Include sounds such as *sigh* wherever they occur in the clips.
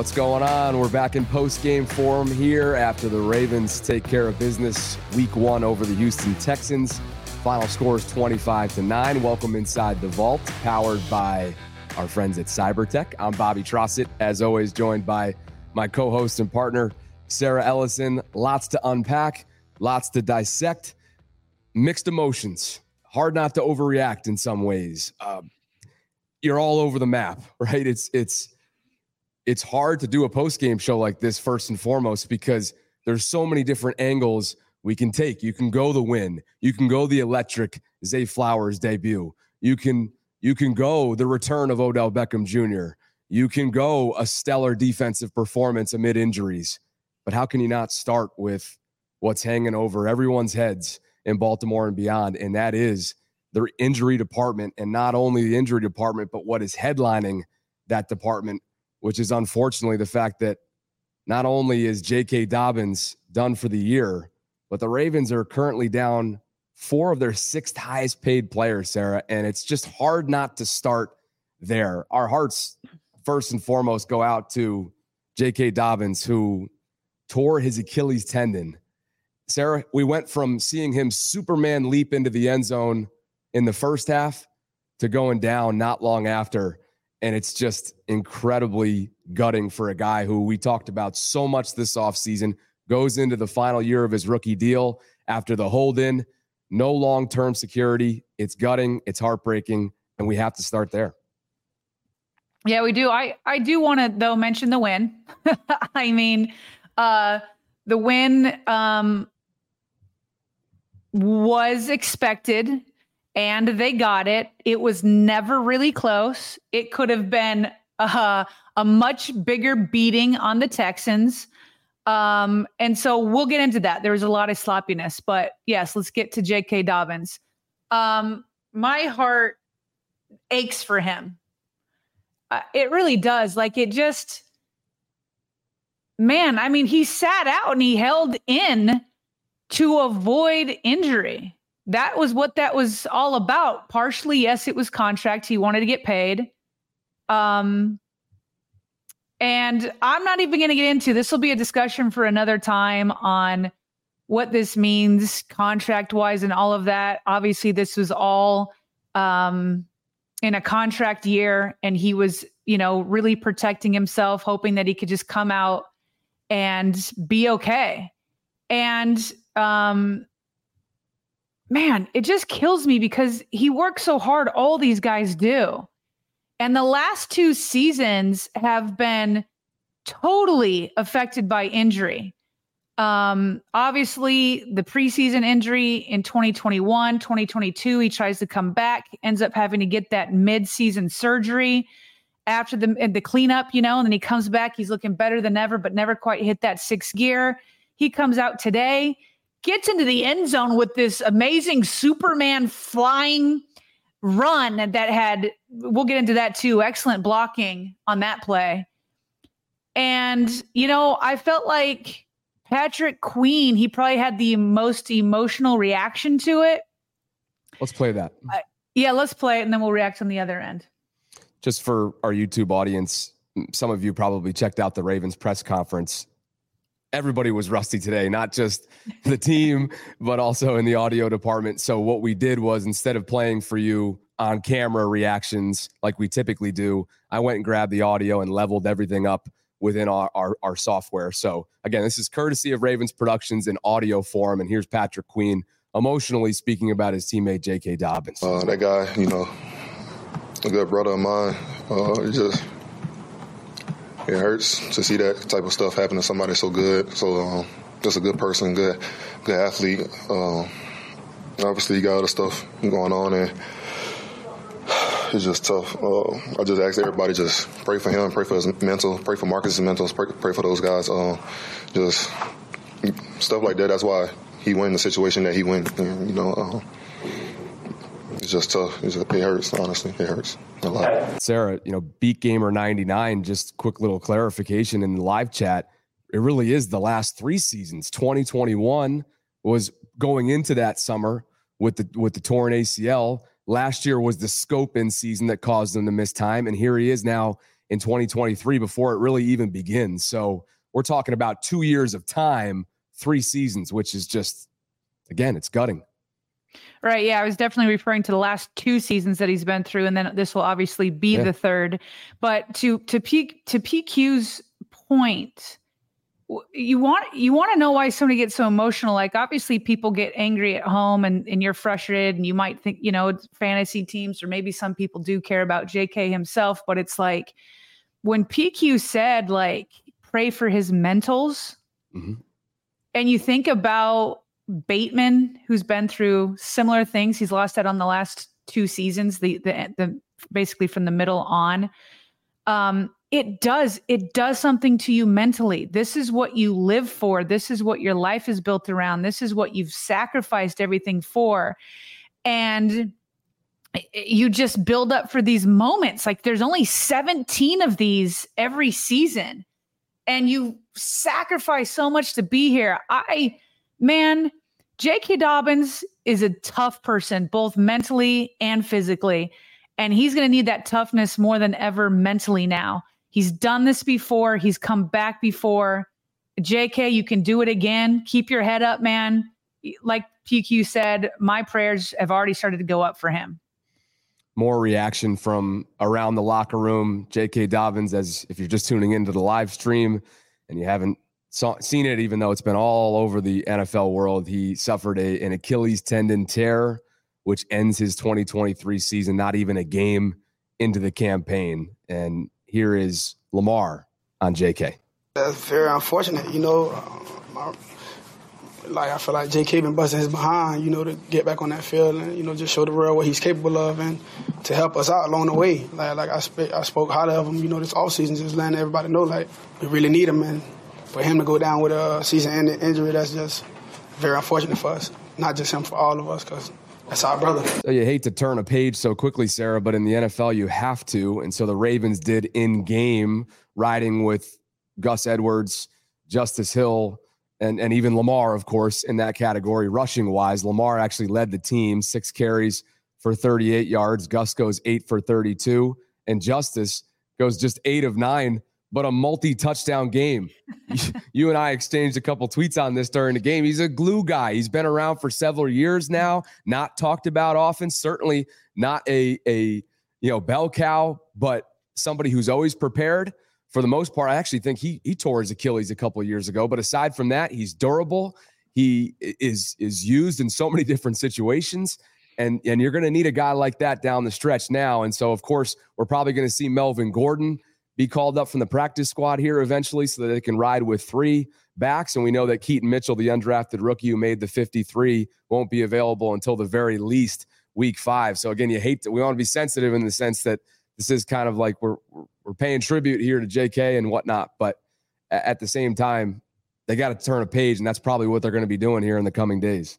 What's going on? We're back in post game form here after the Ravens take care of business week one over the Houston Texans. Final score is 25 to 9. Welcome inside the vault, powered by our friends at Cybertech. I'm Bobby Trossett, as always, joined by my co host and partner, Sarah Ellison. Lots to unpack, lots to dissect, mixed emotions. Hard not to overreact in some ways. Um, you're all over the map, *laughs* right? It's, it's, it's hard to do a post game show like this first and foremost because there's so many different angles we can take. You can go the win. You can go the electric Zay Flowers debut. You can you can go the return of Odell Beckham Jr. You can go a stellar defensive performance amid injuries. But how can you not start with what's hanging over everyone's heads in Baltimore and beyond? And that is the injury department, and not only the injury department, but what is headlining that department which is unfortunately the fact that not only is J.K. Dobbins done for the year, but the Ravens are currently down four of their sixth highest paid players, Sarah. And it's just hard not to start there. Our hearts, first and foremost, go out to J.K. Dobbins, who tore his Achilles tendon. Sarah, we went from seeing him Superman leap into the end zone in the first half to going down not long after. And it's just incredibly gutting for a guy who we talked about so much this offseason, goes into the final year of his rookie deal after the hold in, no long term security. It's gutting, it's heartbreaking, and we have to start there. Yeah, we do. I I do want to though mention the win. *laughs* I mean, uh the win um was expected and they got it. It was never really close. It could have been a, a much bigger beating on the Texans. Um, and so we'll get into that. There was a lot of sloppiness, but yes, let's get to J.K. Dobbins. Um, my heart aches for him. Uh, it really does. Like it just, man, I mean, he sat out and he held in to avoid injury that was what that was all about. Partially, yes, it was contract. He wanted to get paid. Um, and I'm not even going to get into this. Will be a discussion for another time on what this means contract wise and all of that. Obviously, this was all um, in a contract year, and he was, you know, really protecting himself, hoping that he could just come out and be okay. And um, man, it just kills me because he works so hard. All these guys do. And the last two seasons have been totally affected by injury. Um, obviously, the preseason injury in 2021, 2022, he tries to come back, ends up having to get that mid-season surgery after the the cleanup, you know, and then he comes back, he's looking better than ever, but never quite hit that sixth gear. He comes out today gets into the end zone with this amazing Superman flying run that had, we'll get into that too, excellent blocking on that play. And, you know, I felt like Patrick Queen, he probably had the most emotional reaction to it. Let's play that. Uh, yeah, let's play it and then we'll react on the other end. Just for our YouTube audience, some of you probably checked out the Ravens press conference. Everybody was rusty today, not just *laughs* the team, but also in the audio department. So, what we did was instead of playing for you on camera reactions like we typically do, I went and grabbed the audio and leveled everything up within our, our, our software. So, again, this is courtesy of Ravens Productions in audio form. And here's Patrick Queen emotionally speaking about his teammate J.K. Dobbins. Uh, that guy, you know, a good brother of mine. Uh, just it hurts to see that type of stuff happen to somebody so good. So um, just a good person, good good athlete. Um, obviously, you got other stuff going on, and *sighs* it's just tough. Uh, I just ask everybody just pray for him, pray for his mental, pray for Marcus's mental, pray, pray for those guys. Uh, just stuff like that. That's why he went in the situation that he went. You know, uh, it's just tough. It hurts. Honestly, it hurts a lot. Sarah, you know, Beat Gamer ninety nine. Just quick little clarification in the live chat. It really is the last three seasons. Twenty twenty one was going into that summer with the with the torn ACL. Last year was the scope in season that caused him to miss time, and here he is now in 2023 before it really even begins. So we're talking about two years of time, three seasons, which is just again, it's gutting. Right. Yeah. I was definitely referring to the last two seasons that he's been through, and then this will obviously be yeah. the third. But to to P to PQ's point, you want you want to know why somebody gets so emotional. Like obviously people get angry at home and, and you're frustrated and you might think, you know, fantasy teams, or maybe some people do care about JK himself, but it's like when PQ said like pray for his mentals, mm-hmm. and you think about Bateman, who's been through similar things. He's lost out on the last two seasons, the the, the basically from the middle on. Um, it does it does something to you mentally. This is what you live for. This is what your life is built around. This is what you've sacrificed everything for, and you just build up for these moments. Like there's only 17 of these every season, and you sacrifice so much to be here. I man J.K. Dobbins is a tough person, both mentally and physically. And he's going to need that toughness more than ever mentally now. He's done this before, he's come back before. JK, you can do it again. Keep your head up, man. Like PQ said, my prayers have already started to go up for him. More reaction from around the locker room. JK Dobbins, as if you're just tuning into the live stream and you haven't saw, seen it, even though it's been all over the NFL world. He suffered a, an Achilles tendon tear, which ends his 2023 season, not even a game into the campaign. And here is Lamar on JK. That's very unfortunate. You know, uh, like I feel like JK been busting his behind, you know, to get back on that field and you know just show the world what he's capable of and to help us out along the way. Like like I, sp- I spoke highly of him, you know, this off season, just letting everybody know like we really need him and for him to go down with a season-ending injury, that's just very unfortunate for us. Not just him, for all of us, because that's our brother. So you hate to turn a page so quickly, Sarah, but in the NFL you have to, and so the Ravens did in game, riding with Gus Edwards, Justice Hill, and and even Lamar, of course, in that category, rushing wise. Lamar actually led the team, six carries for 38 yards. Gus goes eight for 32, and Justice goes just eight of nine but a multi touchdown game. *laughs* you and I exchanged a couple tweets on this during the game. He's a glue guy. He's been around for several years now, not talked about often, certainly not a, a you know, bell cow, but somebody who's always prepared. For the most part, I actually think he he tore his Achilles a couple years ago. But aside from that, he's durable. He is is used in so many different situations. And, and you're going to need a guy like that down the stretch now. And so, of course, we're probably going to see Melvin Gordon be called up from the practice squad here eventually so that they can ride with three backs. And we know that Keaton Mitchell, the undrafted rookie who made the 53, won't be available until the very least week five. So again, you hate to, we want to be sensitive in the sense that this is kind of like we're we're paying tribute here to JK and whatnot, but at the same time, they got to turn a page, and that's probably what they're going to be doing here in the coming days.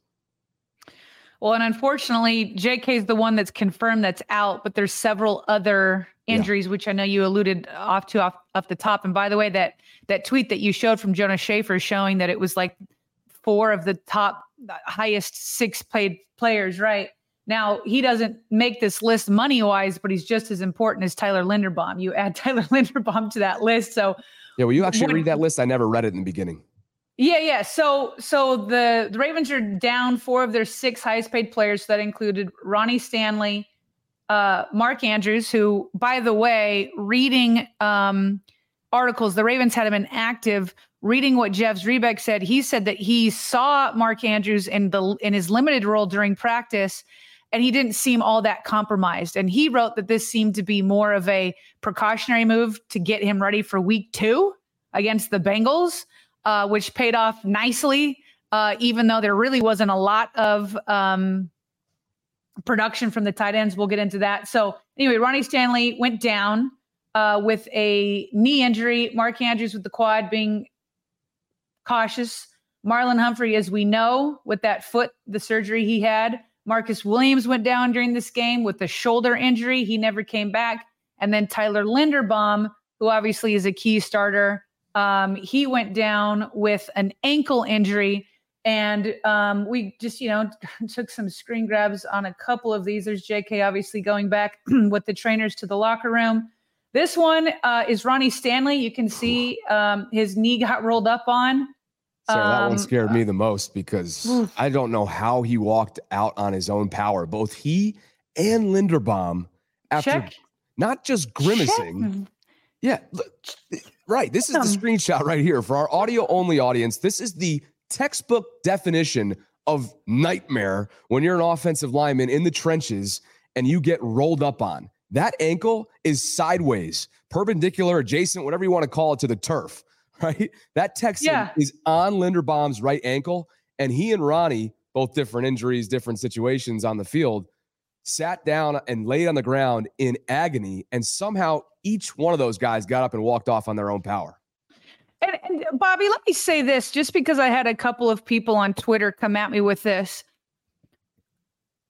Well, and unfortunately, JK is the one that's confirmed that's out, but there's several other injuries, yeah. which I know you alluded off to off, off the top. And by the way, that that tweet that you showed from Jonas Shaffer showing that it was like four of the top highest six paid players, right? Now, he doesn't make this list money wise, but he's just as important as Tyler Linderbaum. You add *laughs* Tyler Linderbaum to that list. So, yeah, well, you actually read that list. I never read it in the beginning. Yeah, yeah. So, so the, the Ravens are down four of their six highest paid players. So that included Ronnie Stanley, uh, Mark Andrews, who, by the way, reading um, articles, the Ravens had him inactive. Reading what Jeff Zrebiec said, he said that he saw Mark Andrews in the in his limited role during practice, and he didn't seem all that compromised. And he wrote that this seemed to be more of a precautionary move to get him ready for Week Two against the Bengals, uh, which paid off nicely. Uh, even though there really wasn't a lot of um, production from the tight ends, we'll get into that. So anyway, Ronnie Stanley went down uh, with a knee injury. Mark Andrews with the quad being cautious. Marlon Humphrey, as we know, with that foot, the surgery he had. Marcus Williams went down during this game with a shoulder injury. He never came back. And then Tyler Linderbaum, who obviously is a key starter, um, he went down with an ankle injury. And um, we just, you know, *laughs* took some screen grabs on a couple of these. There's JK obviously going back *clears throat* with the trainers to the locker room. This one uh, is Ronnie Stanley. You can see um, his knee got rolled up on. Sarah, that one um, scared me the most because oof. I don't know how he walked out on his own power. Both he and Linderbaum, after Check. not just grimacing. Check. Yeah, right. This is the screenshot right here for our audio only audience. This is the textbook definition of nightmare when you're an offensive lineman in the trenches and you get rolled up on. That ankle is sideways, perpendicular, adjacent, whatever you want to call it, to the turf, *laughs* right? That Texan yeah. is on Linderbaum's right ankle, and he and Ronnie, both different injuries, different situations on the field, sat down and laid on the ground in agony, and somehow each one of those guys got up and walked off on their own power. And, and Bobby, let me say this just because I had a couple of people on Twitter come at me with this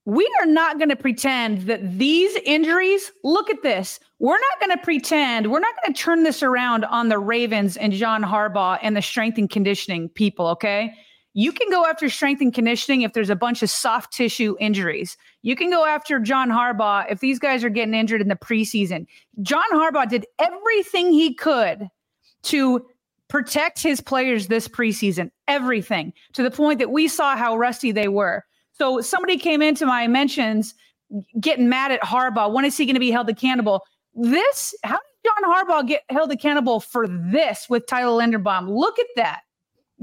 we are not going to pretend that these injuries, look at this. We're not going to pretend, we're not going to turn this around on the Ravens and John Harbaugh and the strength and conditioning people, okay? You can go after strength and conditioning if there's a bunch of soft tissue injuries. You can go after John Harbaugh if these guys are getting injured in the preseason. John Harbaugh did everything he could to protect his players this preseason, everything to the point that we saw how rusty they were. So somebody came into my mentions getting mad at Harbaugh. When is he going to be held accountable? This, how did John Harbaugh get held accountable for this with Tyler Linderbaum? Look at that.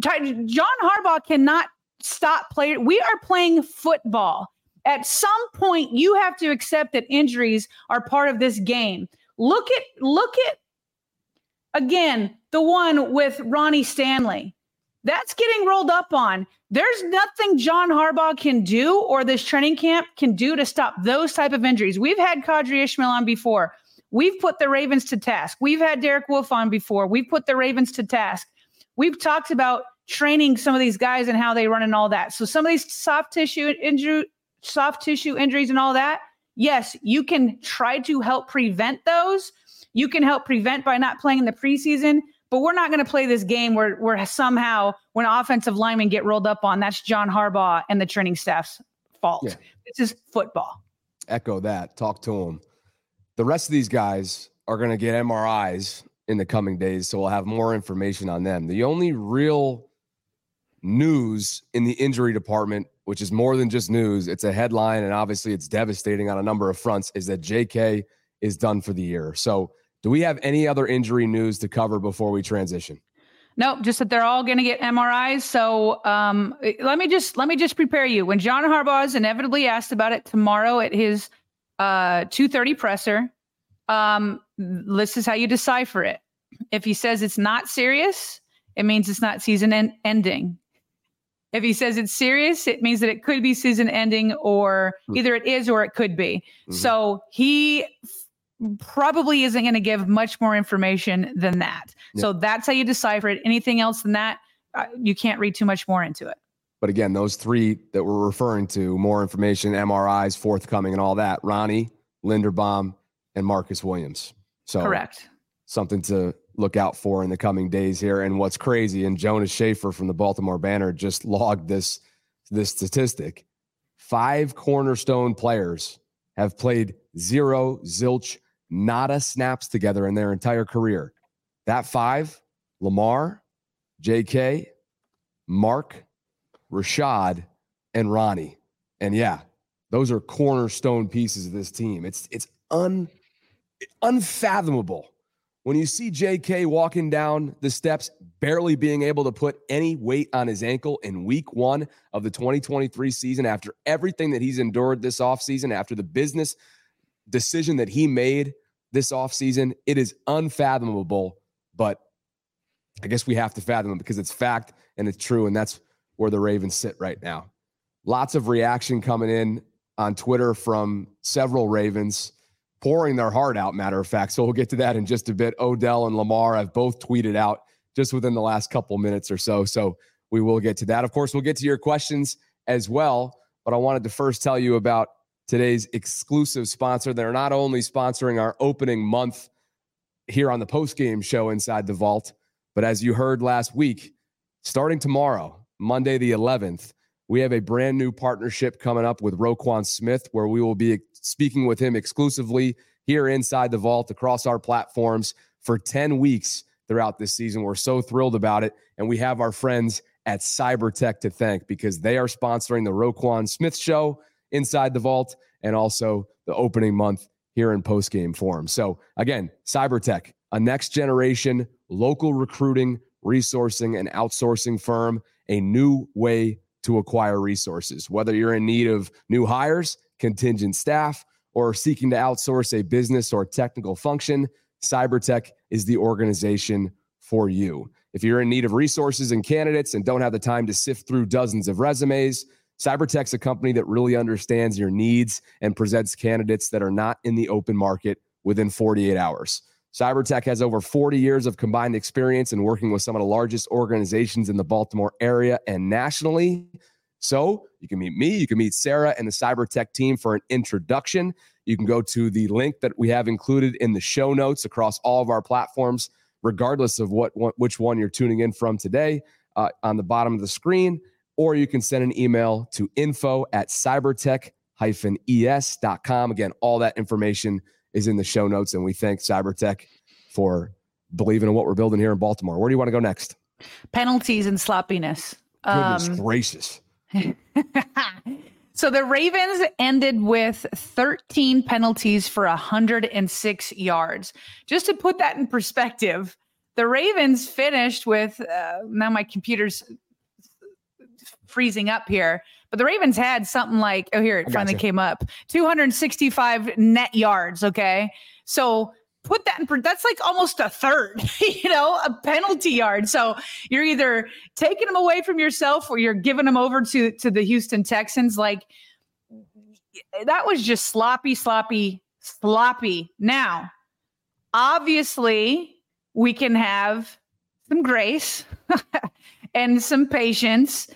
John Harbaugh cannot stop playing. We are playing football. At some point, you have to accept that injuries are part of this game. Look at, look at, again, the one with Ronnie Stanley. That's getting rolled up on. There's nothing John Harbaugh can do or this training camp can do to stop those type of injuries. We've had Qadry Ismail on before. We've put the Ravens to task. We've had Derek Wolfe on before. We've put the Ravens to task. We've talked about training some of these guys and how they run and all that. So some of these soft tissue injury, soft tissue injuries and all that, yes, you can try to help prevent those. You can help prevent by not playing in the preseason. But we're not going to play this game where, where somehow when offensive linemen get rolled up on, that's John Harbaugh and the training staff's fault. Yeah. This is football. Echo that. Talk to them. The rest of these guys are going to get MRIs in the coming days, so we'll have more information on them. The only real news in the injury department, which is more than just news, it's a headline, and obviously it's devastating on a number of fronts, is that JK is done for the year. So do we have any other injury news to cover before we transition? Nope, just that they're all going to get MRIs. So um, let me just let me just prepare you. When John Harbaugh is inevitably asked about it tomorrow at his uh, two thirty presser, um, this is how you decipher it. If he says it's not serious, it means it's not season en- ending. If he says it's serious, it means that it could be season ending, or hmm. either it is or it could be. Mm-hmm. So he probably isn't going to give much more information than that. So that's how you decipher it. Anything else than that, uh, you can't read too much more into it. But again, those three that we're referring to, more information, MRIs forthcoming, and all that. Ronnie, Linderbaum, and Marcus Williams. So correct. Something to look out for in the coming days here. And what's crazy, and Jonas Shaffer from the Baltimore Banner just logged this this statistic. five cornerstone players have played zero, zilch, nada snaps together in their entire career. That five, Lamar, JK, Mark, Rashad, and Ronnie. And yeah, those are cornerstone pieces of this team. It's it's un unfathomable when you see JK walking down the steps, barely being able to put any weight on his ankle in week one of the 2023 season after everything that he's endured this offseason, after the business decision that he made this offseason, it is unfathomable. But I guess we have to fathom it because it's fact and it's true. And that's where the Ravens sit right now. Lots of reaction coming in on Twitter from several Ravens pouring their heart out, matter of fact. So we'll get to that in just a bit. Odell and Lamar have both tweeted out just within the last couple minutes or so. So we will get to that. Of course, we'll get to your questions as well. But I wanted to first tell you about today's exclusive sponsor. They're not only sponsoring our opening month here on the post game show inside the vault, but as you heard last week, starting tomorrow, Monday the 11th, we have a brand new partnership coming up with Roquan Smith, where we will be speaking with him exclusively here inside the vault across our platforms for 10 weeks throughout this season. We're so thrilled about it. And we have our friends at Cybertech to thank because they are sponsoring the Roquan Smith show inside the vault and also the opening month here in post game form. So, again, Cybertech, a next generation local recruiting, resourcing, and outsourcing firm, a new way to acquire resources. Whether you're in need of new hires, contingent staff, or seeking to outsource a business or technical function, Cybertech is the organization for you. If you're in need of resources and candidates and don't have the time to sift through dozens of resumes, Cybertech's a company that really understands your needs and presents candidates that are not in the open market within 48 hours. Cybertech has over 40 years of combined experience in working with some of the largest organizations in the Baltimore area and nationally. So you can meet me, you can meet Sarah and the Cybertech team for an introduction. You can go to the link that we have included in the show notes across all of our platforms, regardless of what, which one you're tuning in from today, uh, on the bottom of the screen, or you can send an email to info at cybertech-es.com. Again, all that information is in the show notes, and we thank Cybertech for believing in what we're building here in Baltimore. Where do you want to go next? Penalties and sloppiness. Goodness um, gracious. *laughs* so the Ravens ended with 13 penalties for 106 yards. Just to put that in perspective, the Ravens finished with uh, now my computer's freezing up here, but the Ravens had something like oh here it finally came up 265 net yards. Okay, so put that in that's like almost a third *laughs* you know a penalty yard. So you're either taking them away from yourself or you're giving them over to to the houston texans. Like that was just sloppy sloppy sloppy. Now obviously we can have some grace *laughs* and some patience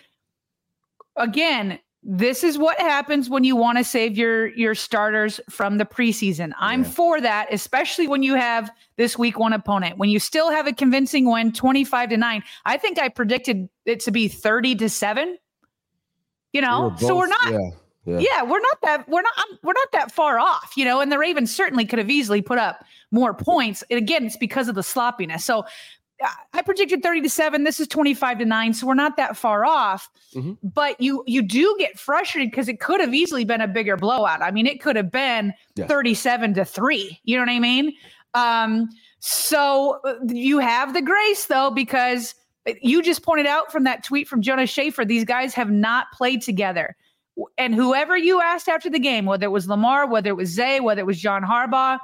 again this is what happens when you want to save your your starters from the preseason. I'm yeah. for that, especially when you have this week one opponent. When you still have a convincing win 25 to 9. I think I predicted it to be 30 to 7. You know, we both, so we're not yeah, yeah. yeah, we're not that we're not we're not that far off, you know, and the Ravens certainly could have easily put up more points. And again, it's because of the sloppiness. So I predicted 30 to 7. This is 25 to 9. So we're not that far off. Mm-hmm. But you you do get frustrated because it could have easily been a bigger blowout. I mean, it could have been yes. 37 to 3. You know what I mean? Um, so uh, you have the grace though, because you just pointed out from that tweet from Jonas Shaffer, these guys have not played together. And whoever you asked after the game, whether it was Lamar, whether it was Zay, whether it was John Harbaugh,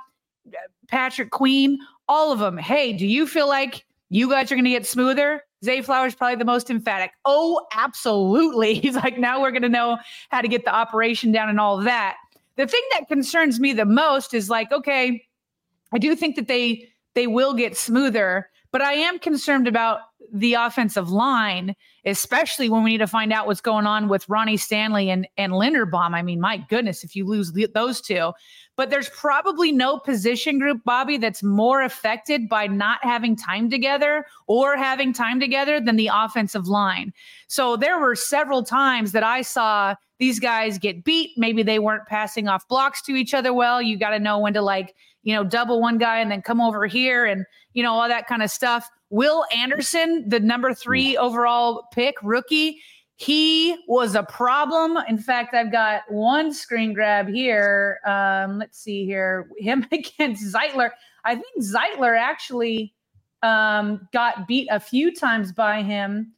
Patrick Queen, all of them, hey, do you feel like you guys are going to get smoother. Zay Flowers probably the most emphatic. Oh, absolutely. *laughs* He's like, now we're going to know how to get the operation down and all of that. The thing that concerns me the most is like, okay, I do think that they they will get smoother, but I am concerned about the offensive line, especially when we need to find out what's going on with Ronnie Stanley and and Linderbaum. I mean, my goodness, if you lose those two, but there's probably no position group, Bobby, that's more affected by not having time together or having time together than the offensive line. So there were several times that I saw these guys get beat. Maybe they weren't passing off blocks to each other well. You got to know when to like, you know, double one guy and then come over here and, you know, all that kind of stuff. Will Anderson, the number three overall pick rookie, he was a problem. In fact, I've got one screen grab here. Um, let's see here. *laughs* Him against Zeitler. I think Zeitler actually um, got beat a few times by him.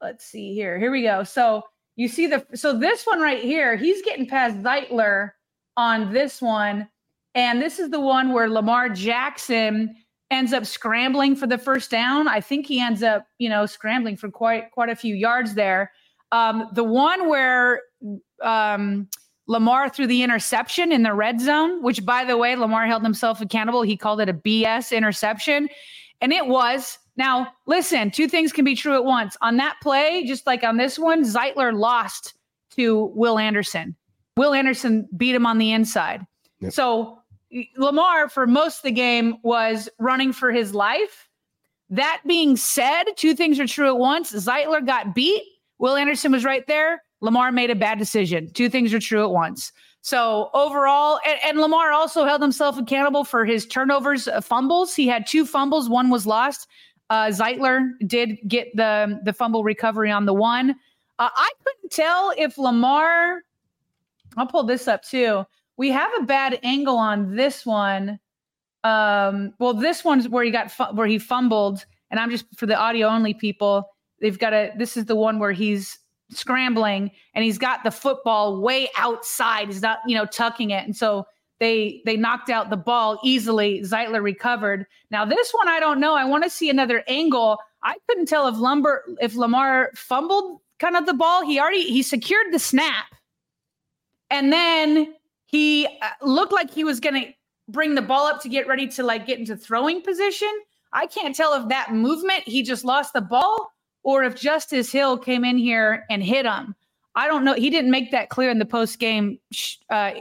Let's see here. Here we go. So you see the so this one right here, he's getting past Zeitler on this one. And this is the one where Lamar Jackson ends up scrambling for the first down. I think he ends up, you know, scrambling for quite quite a few yards there. Um, the one where um, Lamar threw the interception in the red zone, which by the way, Lamar held himself accountable. He called it a BS interception, and it was. Now, listen, two things can be true at once. On that play, just like on this one, Zeitler lost to Will Anderson. Will Anderson beat him on the inside. Yep. So Lamar, for most of the game, was running for his life. That being said, two things are true at once. Zeitler got beat. Will Anderson was right there. Lamar made a bad decision. Two things are true at once. So overall, and, and Lamar also held himself accountable for his turnovers, uh, fumbles. He had two fumbles. One was lost. Uh, Zeitler did get the the fumble recovery on the one. Uh, I couldn't tell if Lamar. I'll pull this up too we have a bad angle on this one. Um, well, this one's where he got fu- where he fumbled, and I'm just for the audio only people. They've got a. This is the one where he's scrambling and he's got the football way outside. He's not, you know, tucking it, and so they they knocked out the ball easily. Zeitler recovered. Now this one I don't know. I want to see another angle. I couldn't tell if Lumber if Lamar fumbled kind of the ball. He already he secured the snap, and then he uh, looked like he was going to bring the ball up to get ready to like get into throwing position. I can't tell if that movement he just lost the ball or if Justice Hill came in here and hit him. I don't know. He didn't make that clear in the post game uh,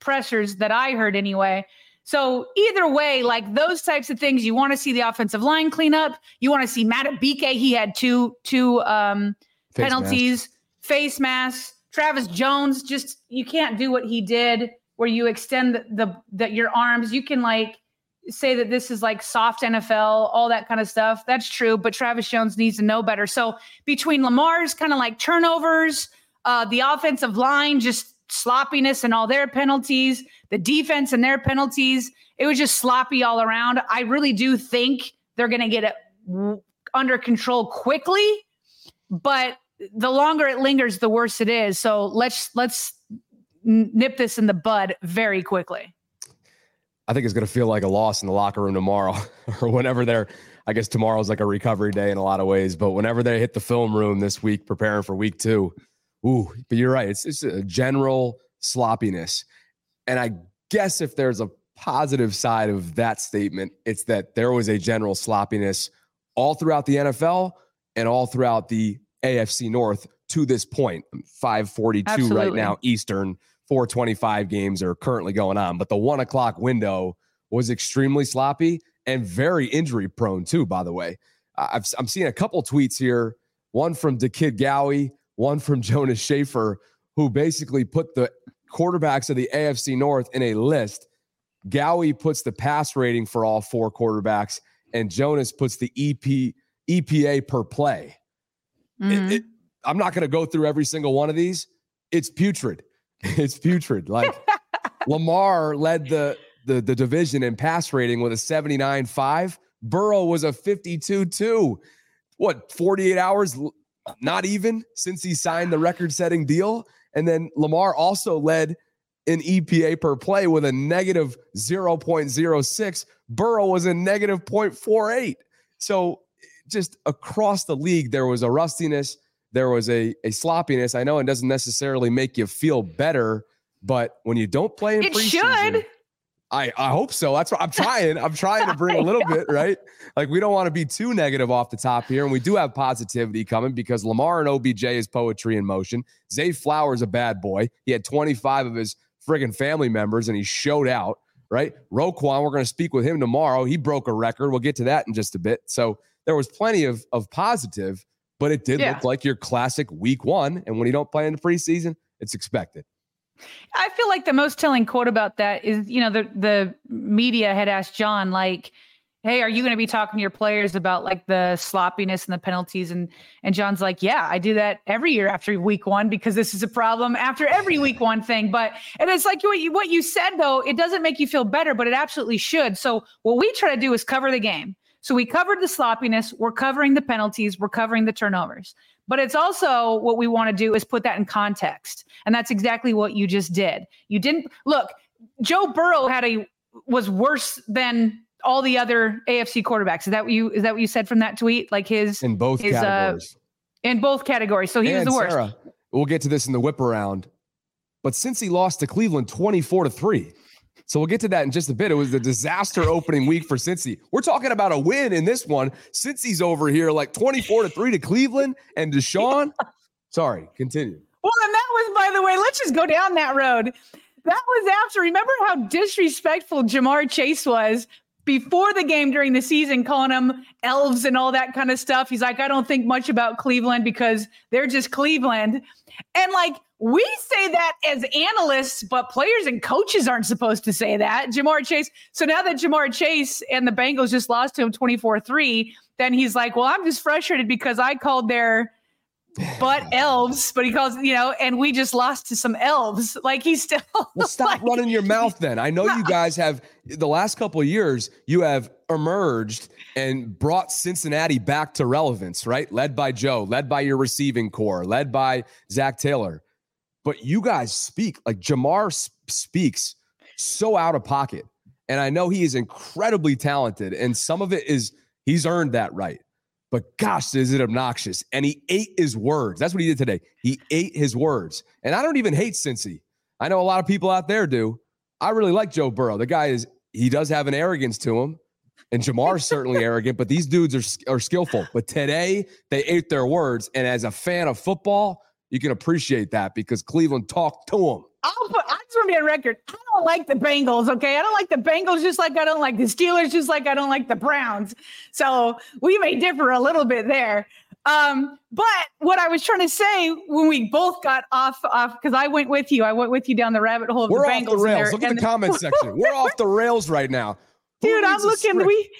pressers that I heard anyway. So either way, like those types of things, you want to see the offensive line clean up. You want to see Madubuike. He had two two um, penalties, mask. face masks. Travis Jones, just you can't do what he did where you extend the, the, the your arms. You can like say that this is like soft NFL, all that kind of stuff. That's true, but Travis Jones needs to know better. So between Lamar's kind of like turnovers, uh, the offensive line just sloppiness and all their penalties, the defense and their penalties, it was just sloppy all around. I really do think they're going to get it under control quickly, but the longer it lingers, the worse it is. So let's let's nip this in the bud very quickly. I think it's going to feel like a loss in the locker room tomorrow *laughs* or whenever they're. I guess tomorrow's like a recovery day in a lot of ways, but whenever they hit the film room this week, preparing for week two, ooh, but you're right. It's just a general sloppiness. And I guess if there's a positive side of that statement, it's that there was a general sloppiness all throughout the NFL and all throughout the AFC North to this point. 542 Absolutely. right now, Eastern, 425 games are currently going on. But the one o'clock window was extremely sloppy and very injury prone, too, by the way. I've, I'm seeing a couple tweets here one from DeKid Gowie, one from *laughs* Jonas Shaffer, who basically put the quarterbacks of the AFC North in a list. Gowie puts the pass rating for all four quarterbacks, and Jonas puts the EP EPA per play. Mm-hmm. It, it, I'm not going to go through every single one of these. It's putrid. *laughs* It's putrid. Like *laughs* Lamar led the, the the division in pass rating with a 79.5. Burrow was a 52.2. What, 48 hours? Not even since he signed the record-setting deal. And then Lamar also led in EPA per play with a negative 0.06. Burrow was a negative 0.48. So just across the league, there was a rustiness, there was a, a sloppiness. I know it doesn't necessarily make you feel better, but when you don't play in it preseason, should. I, I hope so. That's what I'm trying. I'm *laughs* trying to bring a little bit, right? Like we don't want to be too negative off the top here. And we do have positivity coming because Lamar and OBJ is poetry in motion. Zay Flowers a bad boy. He had 25 of his friggin' family members and he showed out, right? Roquan, we're going to speak with him tomorrow. He broke a record. We'll get to that in just a bit. So there was plenty of of positive, but it did yeah. look like your classic week one. And when you don't play in the preseason, It's expected. I feel like the most telling quote about that is, you know, the the media had asked John like, "Hey, are you going to be talking to your players about like the sloppiness and the penalties?" And and John's like, "Yeah, I do that every year after week one because this is a problem after every week one thing." But and it's like what you what you said though, it doesn't make you feel better, but it absolutely should. So what we try to do is cover the game. So we covered the sloppiness, we're covering the penalties, we're covering the turnovers. But it's also what we want to do is put that in context. And that's exactly what you just did. You didn't look, Joe Burrow had a was worse than all the other AFC quarterbacks. Is that what you is that what you said from that tweet? Like his in both his, categories. Uh, in both categories. So he and was the worst. Sarah, we'll get to this in the whip around. But since he lost to Cleveland 24 to 3, so we'll get to that in just a bit. It was a disaster opening week for Cincy. We're talking about a win in this one. Cincy's over here like 24 to 3 to Cleveland and Deshaun. *laughs* Sorry, continue. Well, and that was, by the way, let's just go down that road. That was after, remember how disrespectful Ja'Marr Chase was before the game during the season, calling them elves and all that kind of stuff. He's like, I don't think much about Cleveland because they're just Cleveland. And like, we say that as analysts, but players and coaches aren't supposed to say that. Ja'Marr Chase. So now that Ja'Marr Chase and the Bengals just lost to him 24 3, then he's like, well, I'm just frustrated because I called their but *sighs* elves, but he calls, you know, and we just lost to some elves. *laughs* Like he's still. Well, stop *laughs* like, running your mouth then. I know you *laughs* guys have, the last couple of years, you have emerged and brought Cincinnati back to relevance, right? Led by Joe, led by your receiving corps, led by Zac Taylor. But you guys speak like Ja'Marr speaks so out of pocket. And I know he is incredibly talented, and some of it is he's earned that right but gosh, is it obnoxious. And he ate his words. That's what he did today. He ate his words. And I don't even hate Cincy. I know a lot of people out there do. I really like Joe Burrow. The guy is, he does have an arrogance to him. And Ja'Marr's certainly *laughs* arrogant, but these dudes are, are skillful. But today, they ate their words. And as a fan of football, you can appreciate that because Cleveland talked to him. I'll put, I just want to be on record. I don't like the Bengals, okay? I don't like the Bengals just like I don't like the Steelers, just like I don't like the Browns. So we may differ a little bit there. Um, but what I was trying to say when we both got off off because I went with you, I went with you down the rabbit hole of We're the Bengals. At the rails. Look at the comment section. We're off the rails right now. Dude, I'm looking. We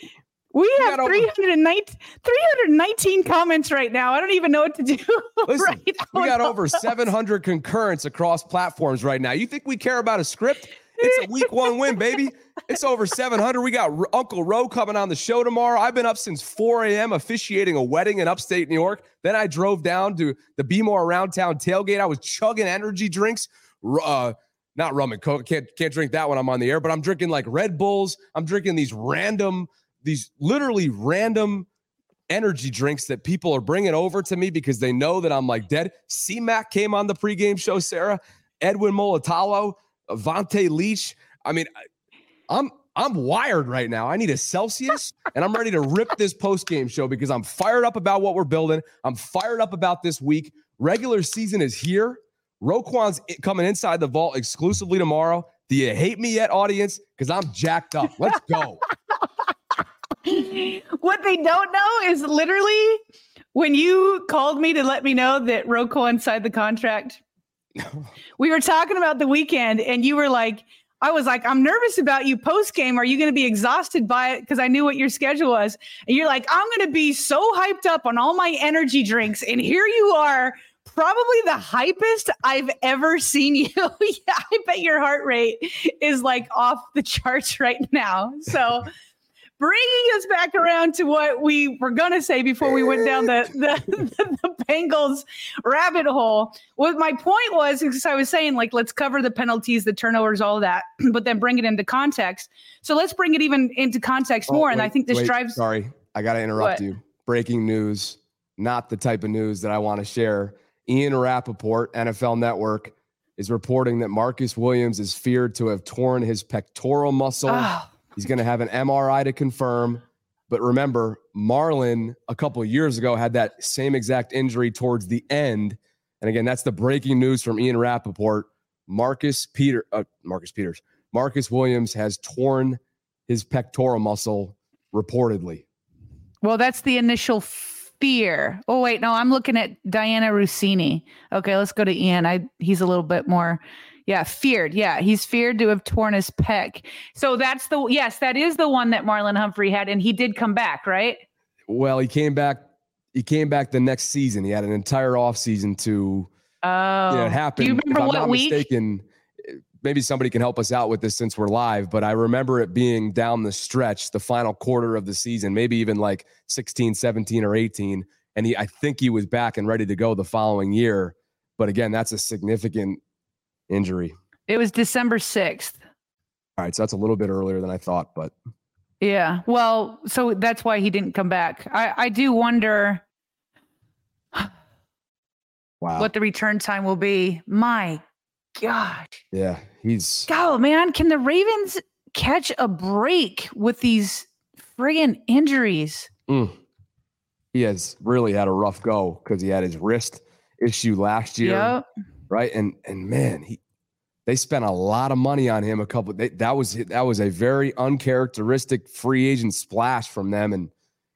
we have 319, 319 comments right now. I don't even know what to do. *laughs* Listen, right we got over 700 concurrents across platforms right now. You think we care about a script? It's a week one win, baby. It's over 700. We got R- Uncle Roe coming on the show tomorrow. I've been up since 4 a.m. officiating a wedding in upstate New York. Then I drove down to the Be More Around Town tailgate. I was chugging energy drinks. Uh, not rum and coke. Can't can't drink that when I'm on the air, but I'm drinking like Red Bulls. I'm drinking these random these literally random energy drinks that people are bringing over to me because they know that I'm like dead. C Mac came on the pregame show, Sarah, Edwin Mulitalo, Vonta Leach. I mean, I'm I'm wired right now. I need a Celsius *laughs* and I'm ready to rip this postgame show because I'm fired up about what we're building. I'm fired up about this week. Regular season is here. Roquan's coming inside the vault exclusively tomorrow. Do you hate me yet, audience? Because I'm jacked up. Let's go. *laughs* *laughs* what they don't know is literally when you called me to let me know that Roquan signed the contract. *laughs* we were talking about the weekend, and you were like, I was like, I'm nervous about you post game. Are you going to be exhausted by it? Because I knew what your schedule was. And you're like, I'm going to be so hyped up on all my energy drinks. And here you are, probably the hypest I've ever seen you. *laughs* yeah, I bet your heart rate is like off the charts right now. So, bringing us back around to what we were going to say before we went down the, the, *laughs* the, the Bengals rabbit hole. What my point was, because I was saying, like, let's cover the penalties, the turnovers, all that, *clears throat* but then bring it into context. So let's bring it even into context oh, more. Wait, and I think this wait, drives. Sorry, I got to interrupt what? you. Breaking news, not the type of news that I want to share. Ian Rapoport, NFL Network, is reporting that Marcus Williams is feared to have torn his pectoral muscle. Oh He's going to have an MRI to confirm. But remember, Marlon a couple years ago had that same exact injury towards the end. And again, that's the breaking news from Ian Rapoport. Marcus Peter, uh, Marcus Peters, Marcus Williams has torn his pectoral muscle reportedly. Well, that's the initial fear. Oh wait, no, I'm looking at Dianna Russini. Okay, let's go to Ian. I he's a little bit more yeah, feared. Yeah, he's feared to have torn his pec. So that's the yes, that is the one that Marlon Humphrey had, and he did come back, right? Well, he came back. He came back the next season. He had an entire off season to. Oh, you know, it happened. Do you remember if I'm what not week? mistaken, maybe somebody can help us out with this since we're live. But I remember it being down the stretch, the final quarter of the season, maybe even like 16, 17, or 18. And he, I think he was back and ready to go the following year. But again, that's a significant injury. It was December sixth. All right, so that's a little bit earlier than I thought, but Yeah. Well, so that's why he didn't come back. I I do wonder wow. what the return time will be. My God. yeah, he's God, man, can the Ravens catch a break with these friggin' injuries? Mm. He has really had a rough go because he had his wrist issue last year, Yep. Right? And and man, he they spent a lot of money on him. A couple they, that was that was a very uncharacteristic free agent splash from them, and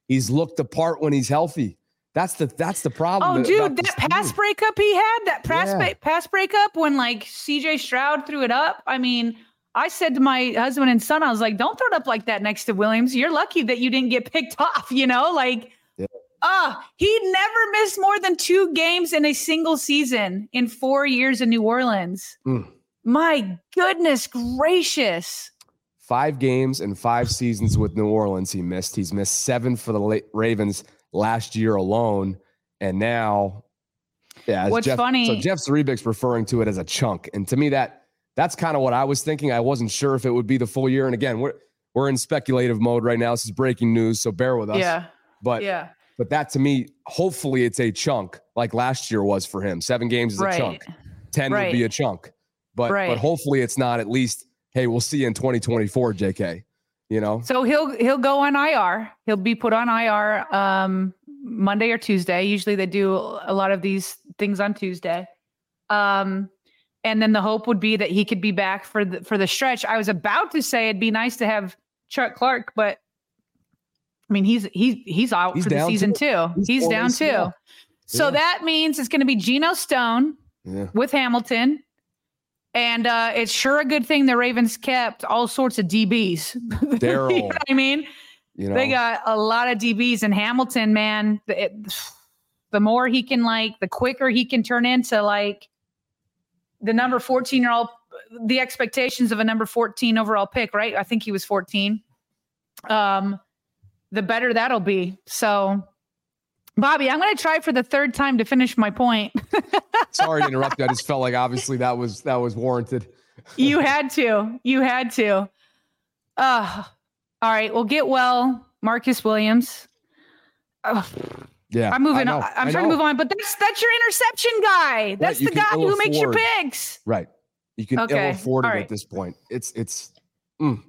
he's looked the part when he's healthy. That's the that's the problem. Oh, dude, that pass team. breakup he had, that pass Yeah. pass breakup when like CJ Stroud threw it up. I mean, I said to my husband and son, I was like, "Don't throw it up like that next to Williams. You're lucky that you didn't get picked *laughs* off." You know, like, Ah, he never missed more than two games in a single season in four years in New Orleans. Mm. My goodness gracious! five games and five seasons with New Orleans. He missed. He's missed seven for the Ravens last year alone, and now, yeah. What's Jeff, So funny- Jeff Zrebiec's referring to it as a chunk, and to me that that's kind of what I was thinking. I wasn't sure if it would be the full year. And again, we're we're in speculative mode right now. This is breaking news, so bear with us. Yeah, but yeah, but that to me, hopefully, it's a chunk like last year was for him. Seven games is a chunk. Ten would be a chunk. But Right. but hopefully it's not at least, hey, we'll see you in 2024, JK. You know? So he'll he'll go on IR. He'll be put on IR um, Monday or Tuesday. Usually they do a lot of these things on Tuesday. Um, and then the hope would be that he could be back for the for the stretch. I was about to say it'd be nice to have Chuck Clark, but I mean he's he's he's out He's for the season too. He's He's, down too. ACL. So Yeah. that means it's going to be Geno Stone Yeah. with Hamilton. And uh, it's sure a good thing the Ravens kept all sorts of DBs. *laughs* you know I mean? You know, They got a lot of DBs and Hamilton, man. The, it, the more he can like, the quicker he can turn into like the number 14 year old, the expectations of a number 14 overall pick, right? I think he was 14. Um, the better that'll be. So, Bobby, I'm going to try for the third time to finish my point. *laughs* sorry to interrupt you. I just felt like obviously that was that was warranted. you had to. You had to. Uh, all right. Well, get well, Marcus Williams. Ugh. Yeah. I'm moving know, on. I'm I trying to move on, but that's that's your interception guy. That's you the guy who makes your picks. Right. You can Okay, ill afford it all at this point. It's it's mm.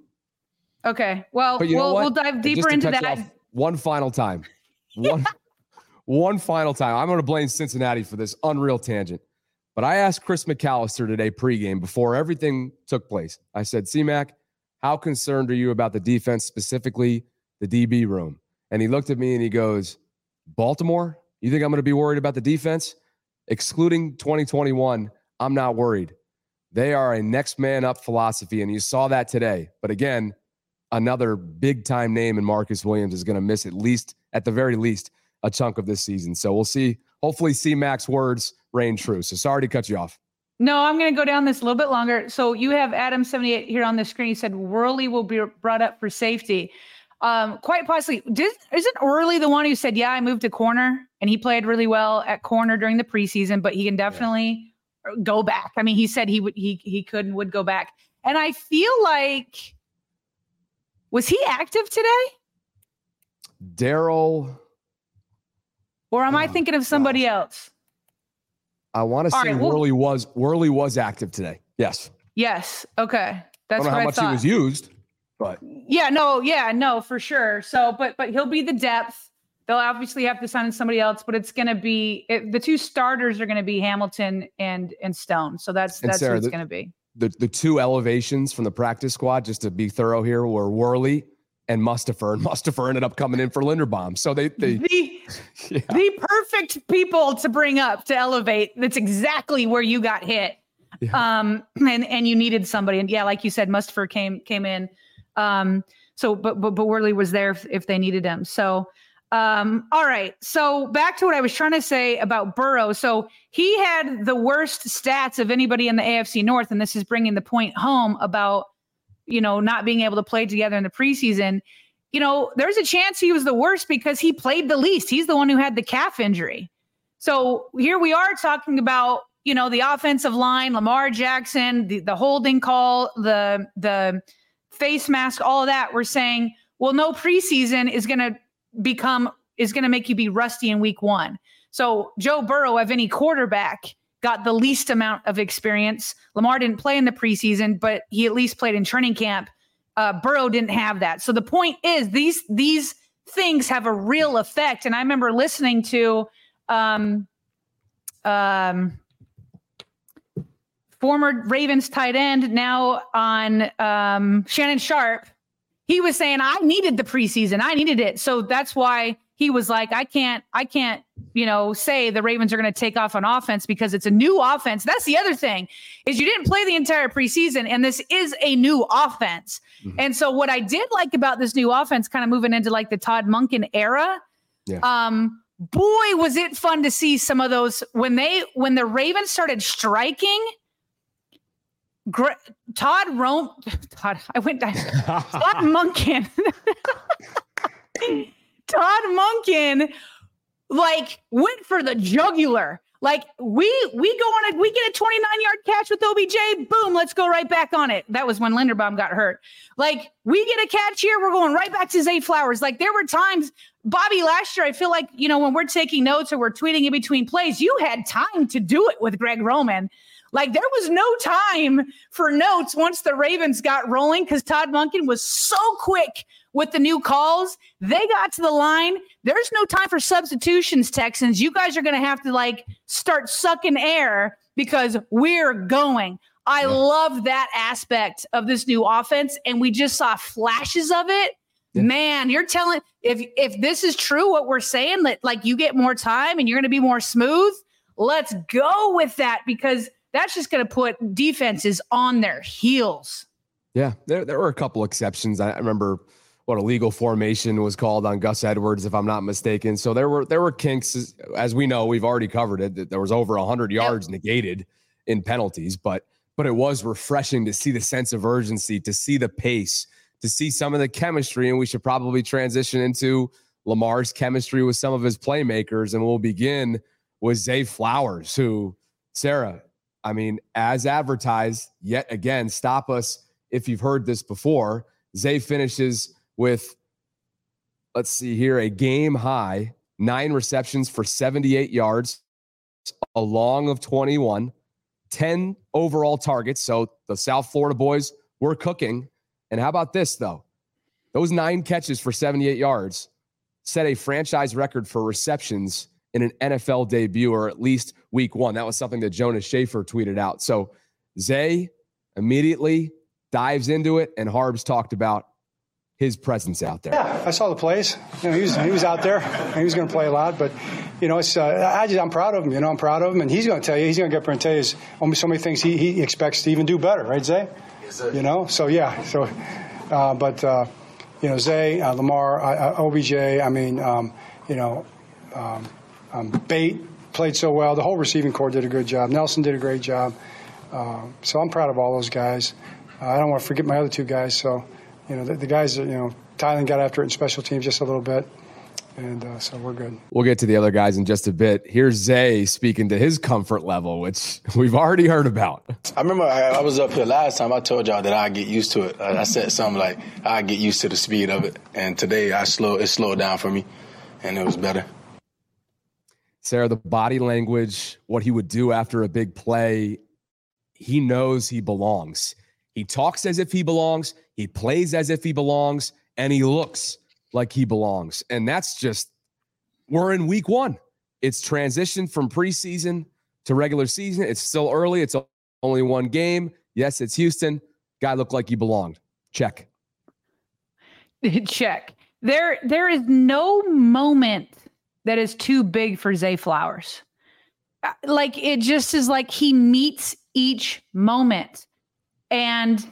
Okay. Well, we'll we'll dive deeper into that. one final time. One *laughs* one final time. I'm going to blame Cincinnati for this unreal tangent. But I asked Chris McAlister today pregame before everything took place. I said, CMAC, how concerned are you about the defense, specifically the DB room? And he looked at me and he goes, Baltimore? You think I'm going to be worried about the defense? Excluding 2021, I'm not worried. They are a next man up philosophy, and you saw that today. But again, another big time name in Marcus Williams is going to miss at least, at the very least, a chunk of this season. So we'll see. Hopefully, see Mac's words reign true. So sorry to cut you off. No, I'm going to go down this a little bit longer. So you have Adam 78 here on the screen. He said Worley will be brought up for safety. Um, quite possibly. Did, isn't Worley the one who said, "Yeah, I moved to corner and he played really well at corner during the preseason, but he can definitely go back." I mean, he said he would he he could and would go back. And I feel like was he active today, Daryl, or am I Oh, thinking of somebody else? I want to say right, well- Worley was Worley was active today. Yes. Yes. Okay. I That's don't know how I much thought. he was used, but Yeah, no, yeah, no, for sure. So, but but he'll be the depth. They'll obviously have to sign somebody else, but it's going to be it, the two starters are going to be Hamilton and and Stone. So that's And that's Sarah, who it's going to be. The, the two elevations from the practice squad, just to be thorough here, were Worley and Mustipher, and Mustipher ended up coming in for Linderbaum. So they, they the, *laughs* yeah. the perfect people to bring up to elevate. That's exactly where you got hit. Yeah. Um, and and you needed somebody, and yeah, like you said, Mustipher came came in. Um, so but but but Worley was there if, if they needed him. So um, all right. So back to what I was trying to say about Burrow. So he had the worst stats of anybody in the AFC North, and this is bringing the point home about you know not being able to play together in the preseason. You know, there's a chance he was the worst because he played the least. He's the one who had the calf injury. So here we are talking about you know the offensive line, Lamar Jackson, the, the holding call, the the face mask, all of that. We're saying, well, no preseason is going to become is going to make you be rusty in week one. So Joe Burrow of any quarterback got the least amount of experience. Lamar didn't play in the preseason, but he at least played in training camp. Uh, Burrow didn't have that. So the point is these these things have a real effect. And I remember listening to um, um, former Ravens tight end now on um, Shannon Sharpe he was saying I needed the preseason. I needed it. So that's why he was like, I can't, I can't, you know, say the Ravens are going to take off on offense because it's a new offense. That's the other thing is you didn't play the entire preseason and this is a new offense. Mm-hmm. And so what I did like about this new offense, kind of moving into like the Todd Monken era, yeah. um, boy, was it fun to see some of those when they, when the Ravens started striking – Todd Rome, *laughs* Todd, I went down. Todd *laughs* Monken. Todd Monken, like went for the jugular. Like we we go on a we get a 29 yard catch with OBJ, boom, let's go right back on it. That was when Linderbaum got hurt. Like we get a catch here, we're going right back to Zay Flowers. Like there were times, Bobby, last year, I feel like you know when we're taking notes or we're tweeting in between plays, you had time to do it with Greg Roman. Like there was no time for notes once the Ravens got rolling because Todd Monken was so quick with the new calls. They got to the line. There's no time for substitutions, Texans. You guys are going to have to like start sucking air because we're going. I yeah. love that aspect of this new offense, and we just saw flashes of it. Yeah. Man, you're telling if if this is true, what we're saying that like you get more time and you're going to be more smooth. Let's go with that because that's just going to put defenses on their heels. Yeah, there, there were a couple exceptions. I, remember what a legal formation was called on Gus Edwards, if I'm not mistaken. So there were there were kinks, as we know, we've already covered it. That there was over 100 yards yep. negated in penalties, but but it was refreshing to see the sense of urgency, to see the pace, to see some of the chemistry, and we should probably transition into Lamar's chemistry with some of his playmakers, and we'll begin with Zay Flowers, who Sarah I mean, as advertised, yet again, stop us if you've heard this before. Zay finishes with, let's see here, a game high nine receptions for 78 yards, a long of 21, 10 overall targets. So the South Florida boys were cooking. And how about this, though? Those nine catches for 78 yards set a franchise record for receptions in an NFL debut or at least week one. That was something that Jonas Shaffer tweeted out. So Zay immediately dives into it, and Harbs talked about his presence out there. Yeah, I saw the plays. You know, he was he was out there. He was going to play a lot, but you know, it's uh, I just I'm proud of him. You know, I'm proud of him, and he's going to tell you. He's going to get up and tell so many things he, he expects to even do better, right, Zay? Yes, sir. You know, so yeah, so uh, but uh, you know, Zay, uh, Lamar, uh, OBJ. I mean, um, you know. Um, um, Bate played so well. The whole receiving corps did a good job. Nelson did a great job. Uh, so I'm proud of all those guys. Uh, I don't want to forget my other two guys. So, you know, the, the guys, you know, Tylan got after it in special teams just a little bit. And uh, so we're good. We'll get to the other guys in just a bit. Here's Zay speaking to his comfort level, which *laughs* we've already heard about. I remember I, I was up here last time. I told y'all that I get used to it. I, I said something like I get used to the speed of it, and today I slow it slowed down for me, and it was better. Sarah, the body language, what he would do after a big play, he knows he belongs. He talks as if he belongs, he plays as if he belongs, and he looks like he belongs. And that's just, we're in week one. It's transition from preseason to regular season. It's still early. It's only one game. Yes, it's Houston. Guy looked like he belonged. Check. *laughs* Check. There, there is no moment that is too big for Zay Flowers. Uh, like it just is like he meets each moment, and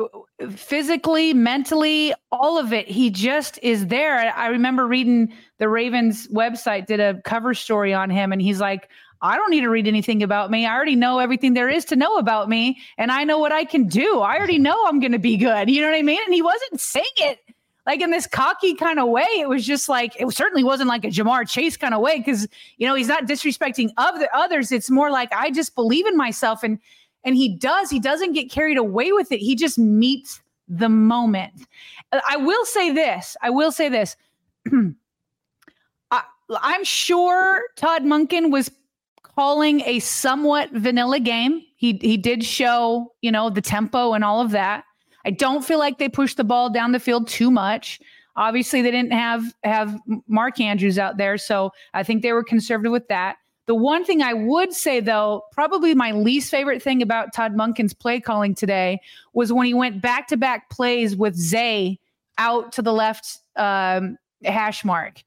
uh, physically, mentally, all of it, he just is there. I remember reading the Ravens website did a cover story on him, and he's like, I don't need to read anything about me. I already know everything there is to know about me, and I know what I can do. I already know I'm going to be good. You know what I mean? And he wasn't saying it like in this cocky kind of way. It was just like it certainly wasn't like a Ja'Marr Chase kind of way because you know he's not disrespecting of the others. It's more like I just believe in myself, and and he does. He doesn't get carried away with it. He just meets the moment. Uh, I will say this. I will say this. *clears throat* I, I'm sure Todd Monken was calling a somewhat vanilla game. He he did show, you know, the tempo and all of that. I don't feel like they pushed the ball down the field too much. Obviously, they didn't have have Mark Andrews out there, so I think they were conservative with that. The one thing I would say, though, probably my least favorite thing about Todd Monken's play calling today was when he went back to back plays with Zay out to the left um, hash mark.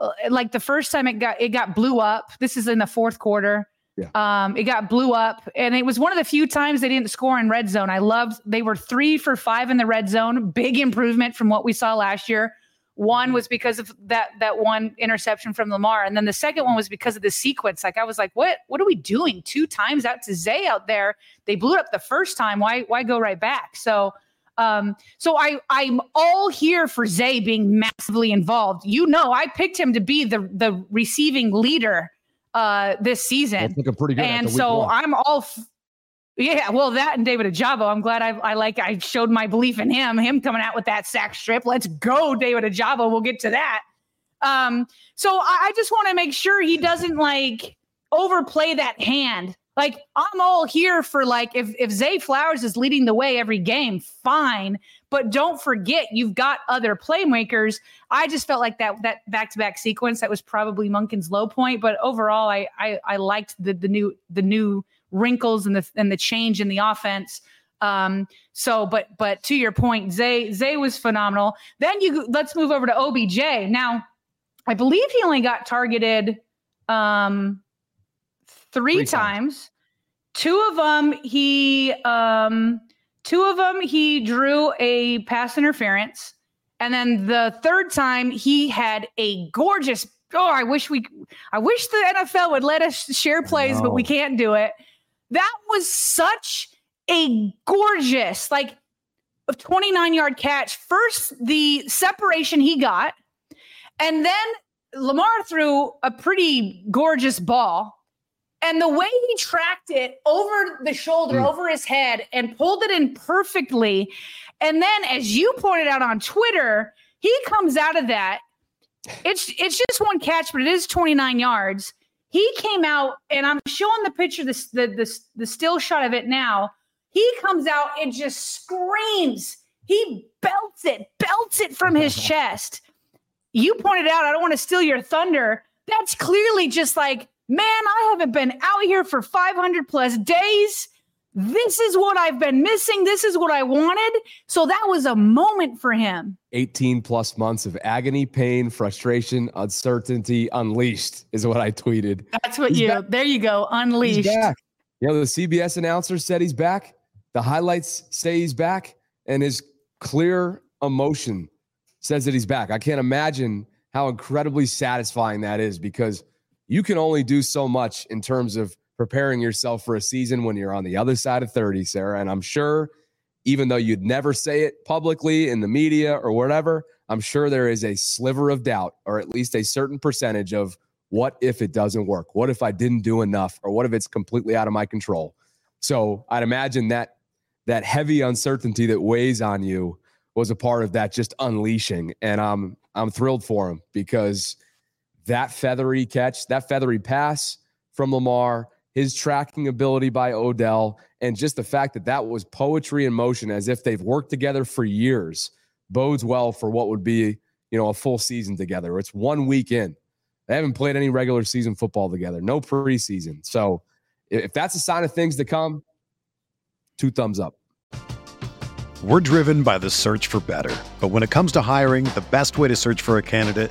Uh, like the first time it got it got blew up. This is in the fourth quarter. Yeah. Um, it got blew up, and it was one of the few times they didn't score in red zone. I loved they were three for five in the red zone, big improvement from what we saw last year. One was because of that that one interception from Lamar, and then the second one was because of the sequence. Like I was like, what What are we doing? Two times out to Zay out there. They blew it up the first time. Why Why go right back? So um, so I I'm all here for Zay being massively involved. You know, I picked him to be the the receiving leader uh this season. Looking pretty good. And so one. I'm all f- yeah, well, that and David Ojabo. I'm glad I, I like I showed my belief in him. Him coming out with that sack strip. Let's go, David Ojabo. We'll get to that. Um, so I, I just want to make sure he doesn't like overplay that hand like I'm all here for like if if Zay Flowers is leading the way every game, fine. But don't forget you've got other playmakers. I just felt like that that back to back sequence that was probably Monken's low point. But overall, I I, I liked the the new the new wrinkles and the and the change in the offense. Um, so, but but to your point, Zay Zay was phenomenal. Then you let's move over to OBJ. Now, I believe he only got targeted um three, three times. times. Two of them he um two of them he drew a pass interference. And then the third time he had a gorgeous oh, I wish we I wish the NFL would let us share plays, but we can't do it. That was such a gorgeous, like a 29 yard catch. First, the separation he got, and then Lamar threw a pretty gorgeous ball and the way he tracked it over the shoulder, mm. over his head, and pulled it in perfectly. And then, as you pointed out on Twitter, he comes out of that. It's it's just one catch, but it is 29 yards. He came out, and I'm showing the picture, the, the, the, the still shot of it now. He comes out and just screams. He belts it, belts it from his *laughs* chest. You pointed out, I don't want to steal your thunder. That's clearly just like man, I haven't been out here for 500 plus days. This is what I've been missing. This is what I wanted. So that was a moment for him. 18 plus months of agony, pain, frustration, uncertainty unleashed is what I tweeted. That's what he's you, back. there you go, unleashed. He's back. You know, the CBS announcer said he's back. The highlights say he's back, and his clear emotion says that he's back. I can't imagine how incredibly satisfying that is because you can only do so much in terms of preparing yourself for a season when you're on the other side of 30, Sarah. And I'm sure, even though you'd never say it publicly in the media or whatever, I'm sure there is a sliver of doubt, or at least a certain percentage of what if it doesn't work? What if I didn't do enough? Or what if it's completely out of my control? So I'd imagine that that heavy uncertainty that weighs on you was a part of that just unleashing. And I'm I'm thrilled for him because – that feathery catch, that feathery pass from Lamar, his tracking ability by Odell, and just the fact that that was poetry in motion as if they've worked together for years bodes well for what would be, you know, a full season together. It's one week in. They haven't played any regular season football together, no preseason. So if that's a sign of things to come, two thumbs up. We're driven by the search for better. But when it comes to hiring, the best way to search for a candidate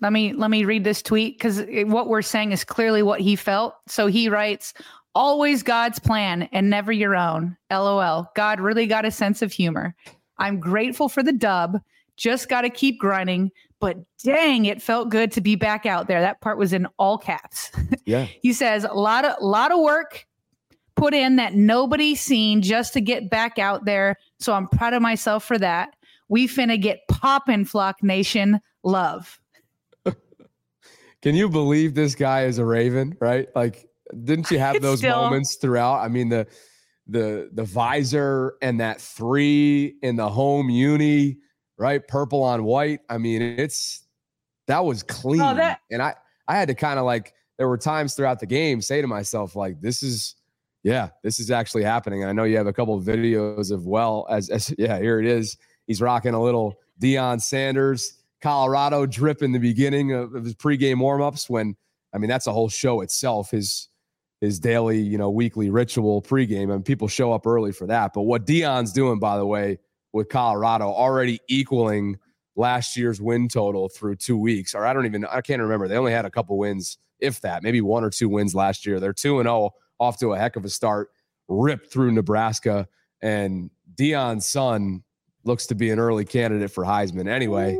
Let me let me read this tweet because what we're saying is clearly what he felt. So he writes, "Always God's plan and never your own." LOL. God really got a sense of humor. I'm grateful for the dub. Just got to keep grinding. But dang, it felt good to be back out there. That part was in all caps. *laughs* Yeah. he says a lot of lot of work put in that nobody seen just to get back out there. So I'm proud of myself for that. We finna get poppin' Flock Nation love. Can you believe this guy is a Raven, right? Like, didn't you *laughs* have those Still. moments throughout? I mean, the the the visor and that three in the home uni, right? Purple on white. I mean, it's that was clean. Oh, that- and I I had to kind of like there were times throughout the game say to myself, like, this is yeah, this is actually happening. And I know you have a couple of videos of well as, as *laughs* yeah, here it is. He's rocking a little Deion Sanders, Colorado drip in the beginning of, of his pregame warmups. When I mean, that's a whole show itself. His his daily, you know, weekly ritual pregame, and people show up early for that. But what Deion's doing, by the way, with Colorado, already equaling last year's win total through two weeks, or I don't even, I can't remember. They only had a couple wins, if that, maybe one or two wins last year. They're two and zero, off to a heck of a start, ripped through Nebraska, and Deion's son looks to be an early candidate for Heisman. Anyway,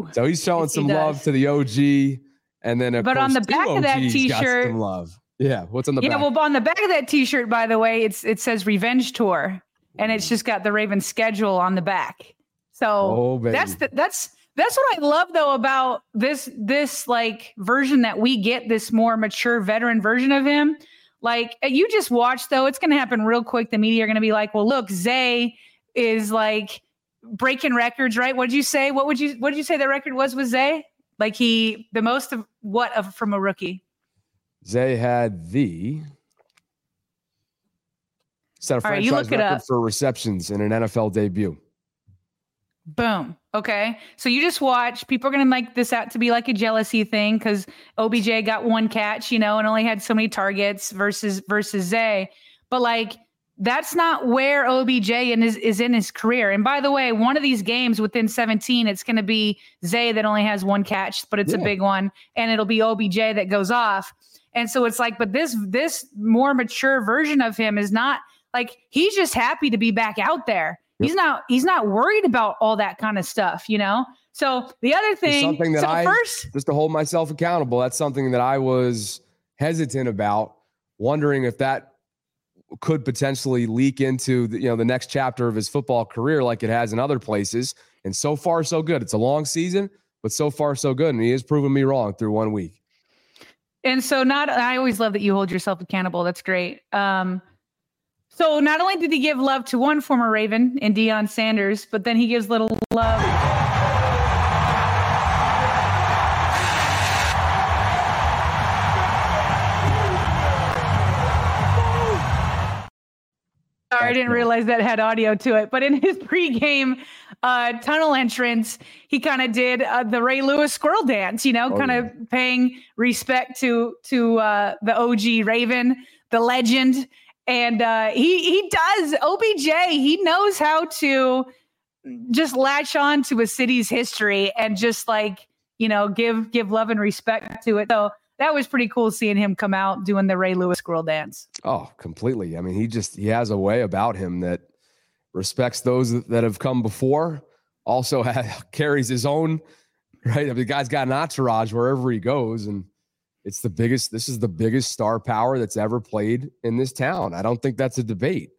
Ooh. so he's showing Yes, some does. love to the OG, and then But on the back of that OGs t-shirt- some love. Yeah, what's on the yeah, back? well, on the back of that T-shirt, by the way, it's it says Revenge Tour, and it's just got the Ravens schedule on the back. So oh, that's the, that's that's what I love though about this this like version that we get this more mature veteran version of him. Like uh, you just watch though, it's going to happen real quick. The media are going to be like, "Well, look, Zay is like breaking records, right? What did you say? What would you what did you say the record was with Zay? Like he the most of what of from a rookie? Zay had the set a franchise look record for receptions in an NFL debut. Boom. Okay. So you just watch. People are going to make this out to be like a jealousy thing because OBJ got one catch, you know, and only had so many targets versus versus Zay. But like that's not where OBJ in is, is in his career. And by the way, one of these games within 17, it's going to be Zay that only has one catch, but it's a big one, and it'll be OBJ that goes off. And so it's like, but this this more mature version of him is not like he's just happy to be back out there. He's not he's not worried about all that kind of stuff, you know? So the other thing, something that so I first, just to hold myself accountable. That's something that I was hesitant about, wondering if that could potentially leak into the, you know the next chapter of his football career, like it has in other places. And so far, so good. It's a long season, but so far, so good. And he has proven me wrong through one week. And so, not I always love that you hold yourself accountable. That's great. Um, so not only did he give love to one former Raven in Deion Sanders, but then he gives little love I didn't realize that had audio to it. But in his pregame uh, tunnel entrance, he kind of did uh, the Ray Lewis squirrel dance. You know, oh, kind of yeah. paying respect to to uh, the OG Raven, the legend, and uh, he he does OBJ. He knows how to just latch on to a city's history and just like you know give give love and respect to it. So that was pretty cool seeing him come out doing the Ray Lewis squirrel dance. Oh, completely. I mean, he just he has a way about him that respects those that have come before. Also *laughs* has, carries his own right. I mean, the guy's got an entourage wherever he goes, and it's the biggest. This is the biggest star power that's ever played in this town. I don't think that's a debate.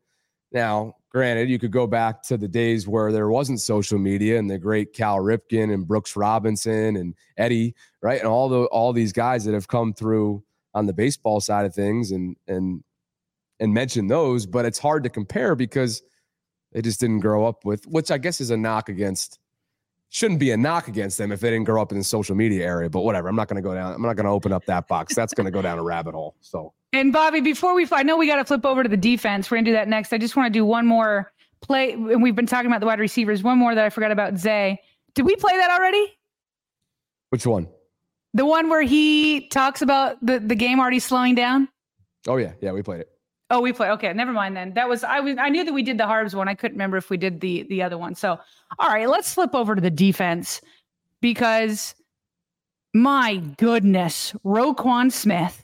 Now, granted, you could go back to the days where there wasn't social media and the great Cal Ripken and Brooks Robinson and Eddie, right? And all the all these guys that have come through on the baseball side of things and and and mention those, but it's hard to compare because they just didn't grow up with which I guess is a knock against shouldn't be a knock against them if they didn't grow up in the social media area, but whatever. I'm not going to go down. I'm not going to open up that box. That's going to go down a rabbit hole. So and Bobby, before we, I know we got to flip over to the defense. We're gonna do that next. I just want to do one more play, and we've been talking about the wide receivers. One more that I forgot about Zay. Did we play that already? Which one? The one where he talks about the the game already slowing down. Oh yeah, yeah, we played it. Oh, we played. Okay, never mind then. That was I was I knew that we did the Harbs one. I couldn't remember if we did the the other one. So, all right, let's flip over to the defense because my goodness, Roquan Smith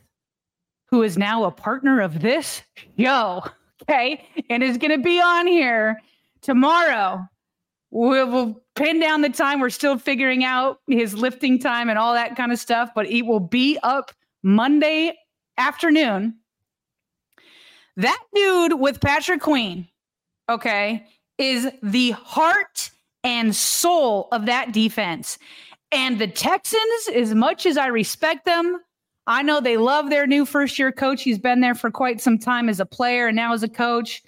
who is now a partner of this show, *laughs* okay, and is going to be on here tomorrow. We'll, we'll, pin down the time. We're still figuring out his lifting time and all that kind of stuff, but it will be up Monday afternoon. That dude with Patrick Queen, okay, is the heart and soul of that defense. And the Texans, as much as I respect them, I know they love their new first year coach. He's been there for quite some time as a player and now as a coach.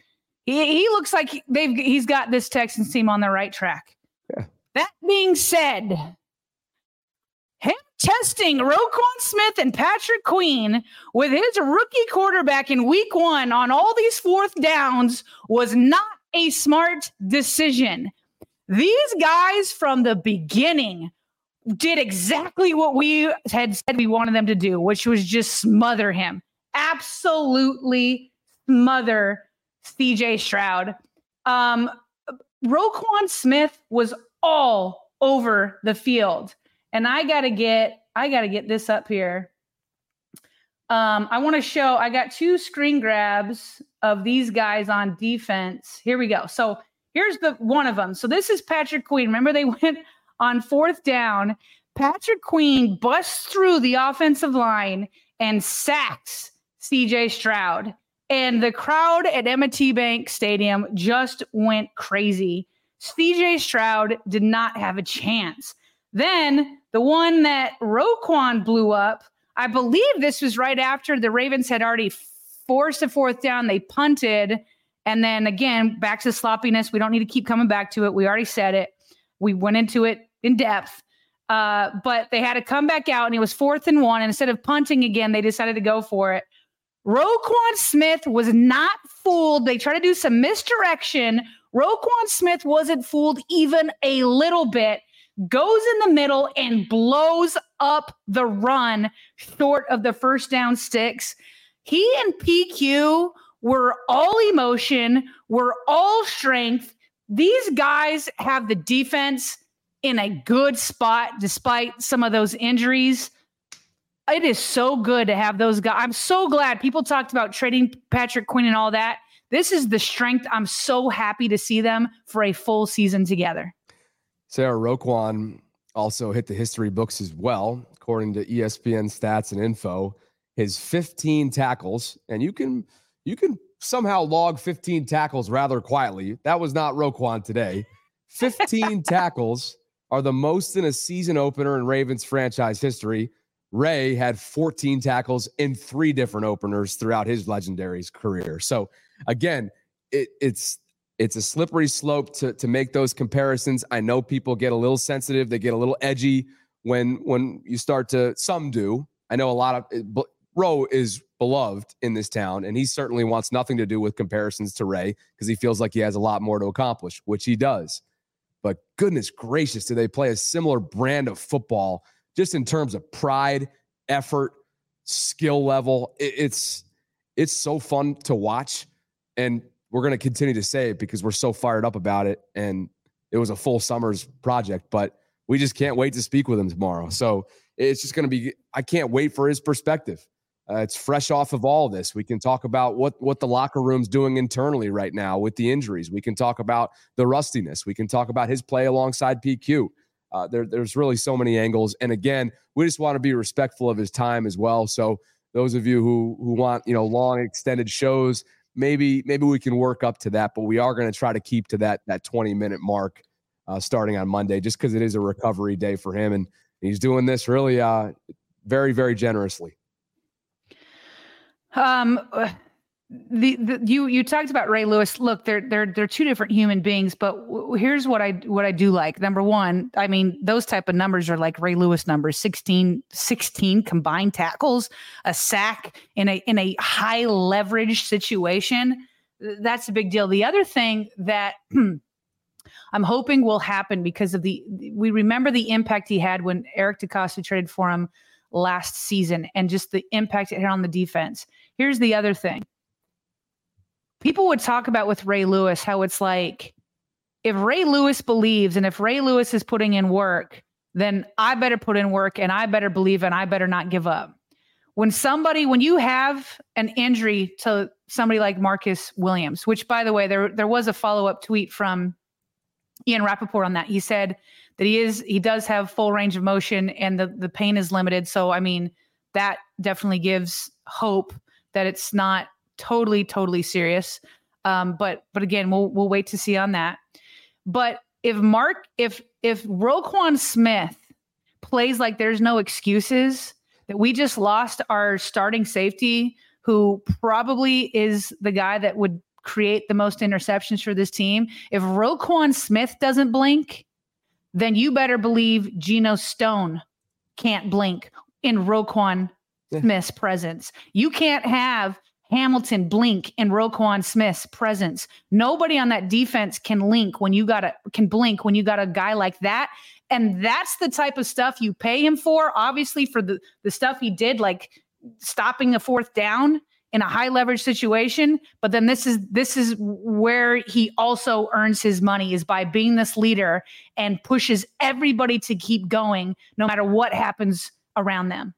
He, he looks like they've he's got this Texans team on the right track. Yeah. That being said, him testing Roquan Smith and Patrick Queen with his rookie quarterback in week one on all these fourth downs was not a smart decision. These guys from the beginning did exactly what we had said we wanted them to do, which was just smother him. Absolutely smother CJ Stroud. Um, Roquan Smith was all over the field. And I gotta get, I gotta get this up here. Um, I want to show I got two screen grabs of these guys on defense. Here we go. So here's the one of them. So this is Patrick Queen. Remember they *laughs* went on fourth down, Patrick Queen busts through the offensive line and sacks CJ Stroud. And the crowd at M&T Bank Stadium just went crazy. CJ Stroud did not have a chance. Then the one that Roquan blew up, I believe this was right after the Ravens had already forced a fourth down. They punted. And then again, back to sloppiness. We don't need to keep coming back to it. We already said it. We went into it in depth. Uh, but they had to come back out and it was fourth and one. And instead of punting again, they decided to go for it. Roquan Smith was not fooled. They tried to do some misdirection. Roquan Smith wasn't fooled even a little bit. Goes in the middle and blows up the run short of the first down sticks. He and PQ were all emotion, were all strength. These guys have the defense in a good spot despite some of those injuries. It is so good to have those guys. I'm so glad people talked about trading Patrick Queen and all that. this is the strength. I'm so happy to see them for a full season together. Sarah Roquan also hit the history books as well, according to ESPN stats and info. His 15 tackles, and you can you can somehow log 15 tackles rather quietly. That was not Roquan today. *laughs* 15 tackles are the most in a season opener in Ravens franchise history. Ray had 14 tackles in three different openers throughout his legendary career. So again, it, it's it's a slippery slope to to make those comparisons. I know people get a little sensitive, they get a little edgy when when you start to some do. I know a lot of eh, Roe is beloved in this town, and he certainly wants nothing to do with comparisons to Ray because he feels like he has a lot more to accomplish, which he does. But goodness gracious, do they play a similar brand of football just in terms of pride, effort, skill level? It's it's so fun to watch, and we're going to continue to say it because we're so fired up about it. And it was a full summer's project, but we just can't wait to speak with him tomorrow. So it's just going to be. I can't wait for his perspective. Uh, it's fresh off of all this. We can talk about what what the locker room's doing internally right now with the injuries. We can talk about the rustiness. We can talk about his play alongside PQ. Uh, there, there's really so many angles. And again, we just want to be respectful of his time as well. So those of you who who want you know long extended shows, maybe maybe we can work up to that. But we are going to try to keep to that that 20 minute mark uh, starting on Monday, just because it is a recovery day for him, and he's doing this really uh, very very generously. Um, the, the you you talked about Ray Lewis. Look, they're they're they're two different human beings, but w- here's what I what I do like. Number one, I mean those type of numbers are like Ray Lewis numbers 16, 16 combined tackles, a sack in a in a high leverage situation. That's a big deal. The other thing that *clears throat* I'm hoping will happen because of the we remember the impact he had when Eric DeCosta traded for him last season and just the impact it had on the defense. Here's the other thing. People would talk about with Ray Lewis how it's like if Ray Lewis believes and if Ray Lewis is putting in work, then I better put in work and I better believe and I better not give up. When somebody, when you have an injury to somebody like Marcus Williams, which by the way, there there was a follow-up tweet from Ian Rapoport on that. He said that he is he does have full range of motion and the the pain is limited. So I mean that definitely gives hope that it's not totally totally serious. Um, but but again, we'll we'll wait to see on that. But if Mark if if Roquan Smith plays like there's no excuses that we just lost our starting safety who probably is the guy that would create the most interceptions for this team. If Roquan Smith doesn't blink, then you better believe Geno Stone can't blink in Roquan. Smith's presence. You can't have Hamilton blink in Roquan Smith's presence. Nobody on that defense can link when you got a can blink when you got a guy like that. And that's the type of stuff you pay him for. Obviously, for the the stuff he did, like stopping the fourth down in a high leverage situation but then this is this is where he also earns his money is by being this leader and pushes everybody to keep going no matter what happens around them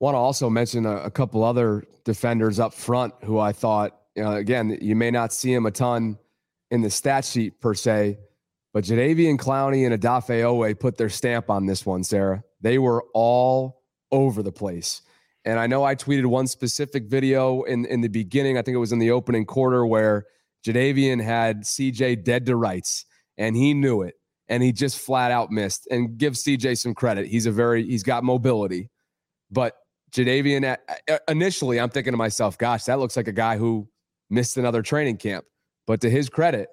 want to also mention a, a couple other defenders up front who i thought you know, again you may not see him a ton in the stat sheet per se but Jadeveon Clowney and Odafe Oweh put their stamp on this one, Sarah. They were all over the place. And I know I tweeted one specific video in, in the beginning. I think it was in the opening quarter where Jadeveon had CJ dead to rights and he knew it and he just flat out missed. And give CJ some credit. He's a very, he's got mobility. But Jadeveon, initially, I'm thinking to myself, gosh, that looks like a guy who missed another training camp. But to his credit,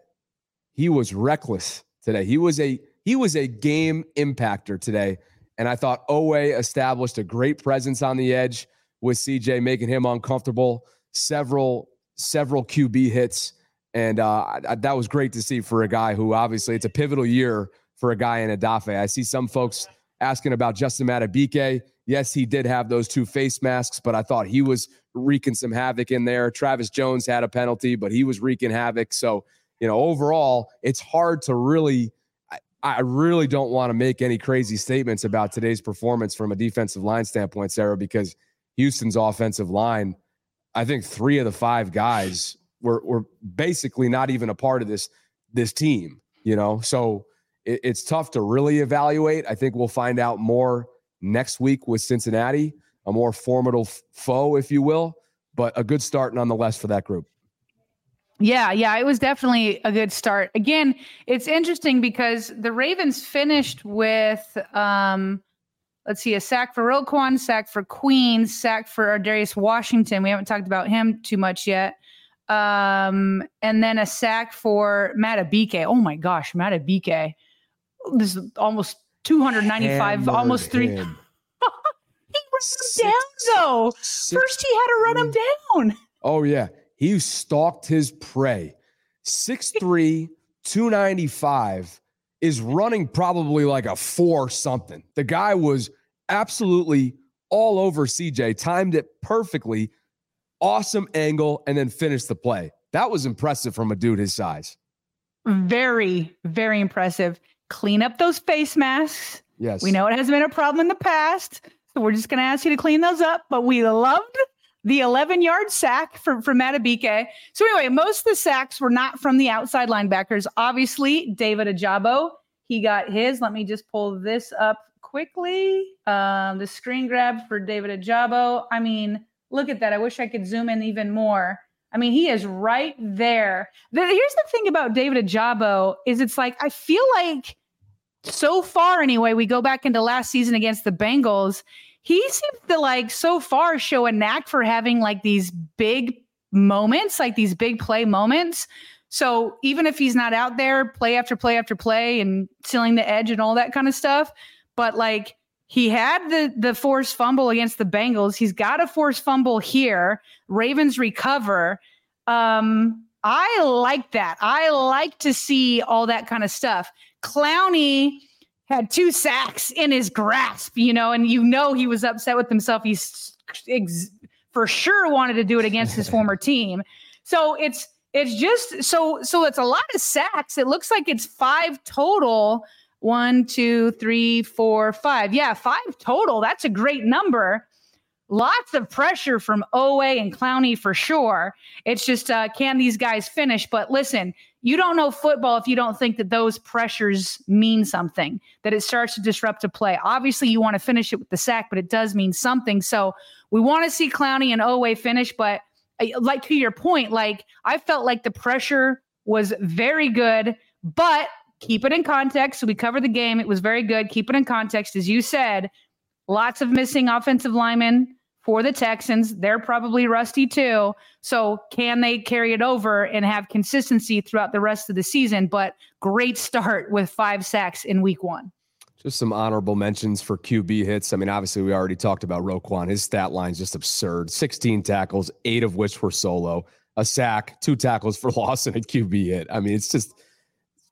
he was reckless today. He was a he was a game impactor today. And I thought Oweh established a great presence on the edge with CJ, making him uncomfortable. Several, several QB hits. And uh, that was great to see for a guy who obviously it's a pivotal year for a guy in Odafe. I see some folks asking about Justin Madubuike. Yes, he did have those two face masks, but I thought he was wreaking some havoc in there. Travis Jones had a penalty, but he was wreaking havoc. So, you know, overall, it's hard to really I really don't want to make any crazy statements about today's performance from a defensive line standpoint, Sarah, because Houston's offensive line, I think three of the five guys were were basically not even a part of this this team. You know, so it, it's tough to really evaluate. I think we'll find out more next week with Cincinnati, a more formidable foe, if you will, but a good start nonetheless for that group. Yeah, yeah, it was definitely a good start. Again, it's interesting because the Ravens finished with um let's see, a sack for Roquan, sack for Queen, sack for Darius Washington. We haven't talked about him too much yet. Um, and then a sack for Madubuike. Oh my gosh, Madubuike. This is almost 295, Hammered almost three. *laughs* he ran him down though. First he had to run him down. *laughs* Oh yeah. He stalked his prey. 6'3, 295 is running probably like a four something. The guy was absolutely all over CJ, timed it perfectly, awesome angle, and then finished the play. That was impressive from a dude his size. Very, very impressive. Clean up those face masks. Yes. We know it has been a problem in the past. So we're just going to ask you to clean those up. But we loved the 11 yard sack from, from Madubuike. So, anyway, most of the sacks were not from the outside linebackers. Obviously, David Ojabo, he got his. Let me just pull this up quickly. Um, the screen grab for David Ojabo. I mean, look at that. I wish I could zoom in even more. I mean, he is right there. Here's the thing about David Ojabo is it's like I feel like so far anyway, we go back into last season against the Bengals he seems to like so far show a knack for having like these big moments, like these big play moments. So even if he's not out there play after play after play and sealing the edge and all that kind of stuff, but like he had the the forced fumble against the Bengals. He's got a forced fumble here. Ravens recover. Um, I like that. I like to see all that kind of stuff. Clowney had two sacks in his grasp, you know, and you know he was upset with himself. He's ex- for sure wanted to do it against his *laughs* former team. So it's it's just so so it's a lot of sacks. It looks like it's five total. One, two, three, four, five. Yeah, five total. That's a great number. Lots of pressure from Oweh and Clowney for sure. It's just uh, can these guys finish? But listen, you don't know football if you don't think that those pressures mean something, that it starts to disrupt a play. Obviously, you want to finish it with the sack, but it does mean something. So we want to see Clowney and Oweh finish, but uh, like to your point, like I felt like the pressure was very good, but keep it in context. So we covered the game. It was very good. Keep it in context. As you said, lots of missing offensive linemen for the Texans. They're probably rusty too. So, can they carry it over and have consistency throughout the rest of the season? But great start with five sacks in week one. Just some honorable mentions for QB hits. I mean, obviously, we already talked about Roquan. His stat line is just absurd 16 tackles, eight of which were solo, a sack, two tackles for *laughs* loss, and a QB hit. I mean, it's just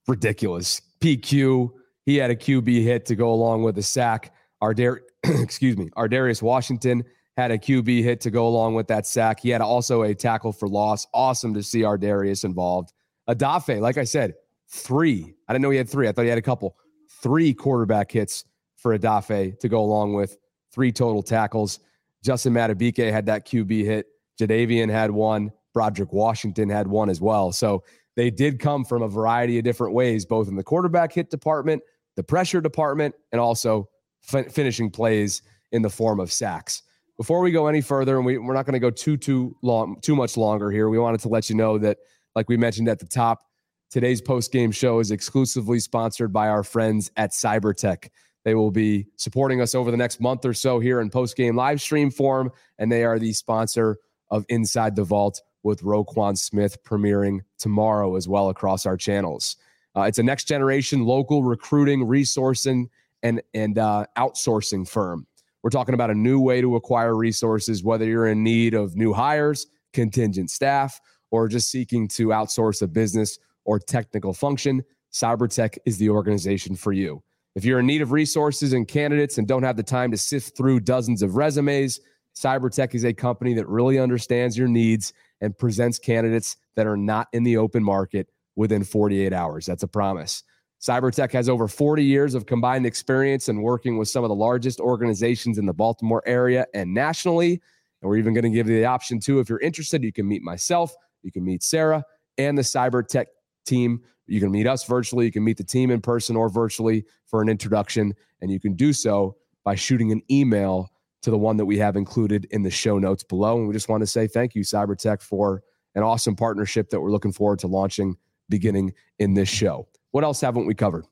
ridiculous. PQ, he had a QB hit to go along with a sack. Ardar, *clears throat* excuse me, our Ar'Darius Washington had a QB hit to go along with that sack. He had also a tackle for loss. Awesome to see Ar'Darius involved. Odafe, like I said, three. I didn't know he had three. I thought he had a couple. Three quarterback hits for Odafe to go along with three total tackles. Justin Madubuike had that QB hit. Jadeveon had one. Broderick Washington had one as well. So they did come from a variety of different ways, both in the quarterback hit department, the pressure department, and also fin- finishing plays in the form of sacks. Before we go any further, and we, we're not going to go too too long, too much longer here. We wanted to let you know that, like we mentioned at the top, today's post game show is exclusively sponsored by our friends at Cybertech. They will be supporting us over the next month or so here in post game live stream form, and they are the sponsor of Inside the Vault with Roquan Smith premiering tomorrow as well across our channels. Uh, it's a next generation local recruiting, resourcing, and and uh, outsourcing firm. We're talking about a new way to acquire resources, whether you're in need of new hires, contingent staff, or just seeking to outsource a business or technical function. Cybertech is the organization for you. If you're in need of resources and candidates and don't have the time to sift through dozens of resumes, Cybertech is a company that really understands your needs and presents candidates that are not in the open market within 48 hours. That's a promise. Cybertech has over 40 years of combined experience in working with some of the largest organizations in the Baltimore area and nationally. And we're even going to give you the option too. If you're interested, you can meet myself, You can meet Sarah and the cyber tech team. You can meet us virtually. You can meet the team in person or virtually for an introduction. And you can do so by shooting an email to the one that we have included in the show notes below. And we just want to say thank you, Cybertech, for an awesome partnership that we're looking forward to launching beginning in this show. What else haven't we covered?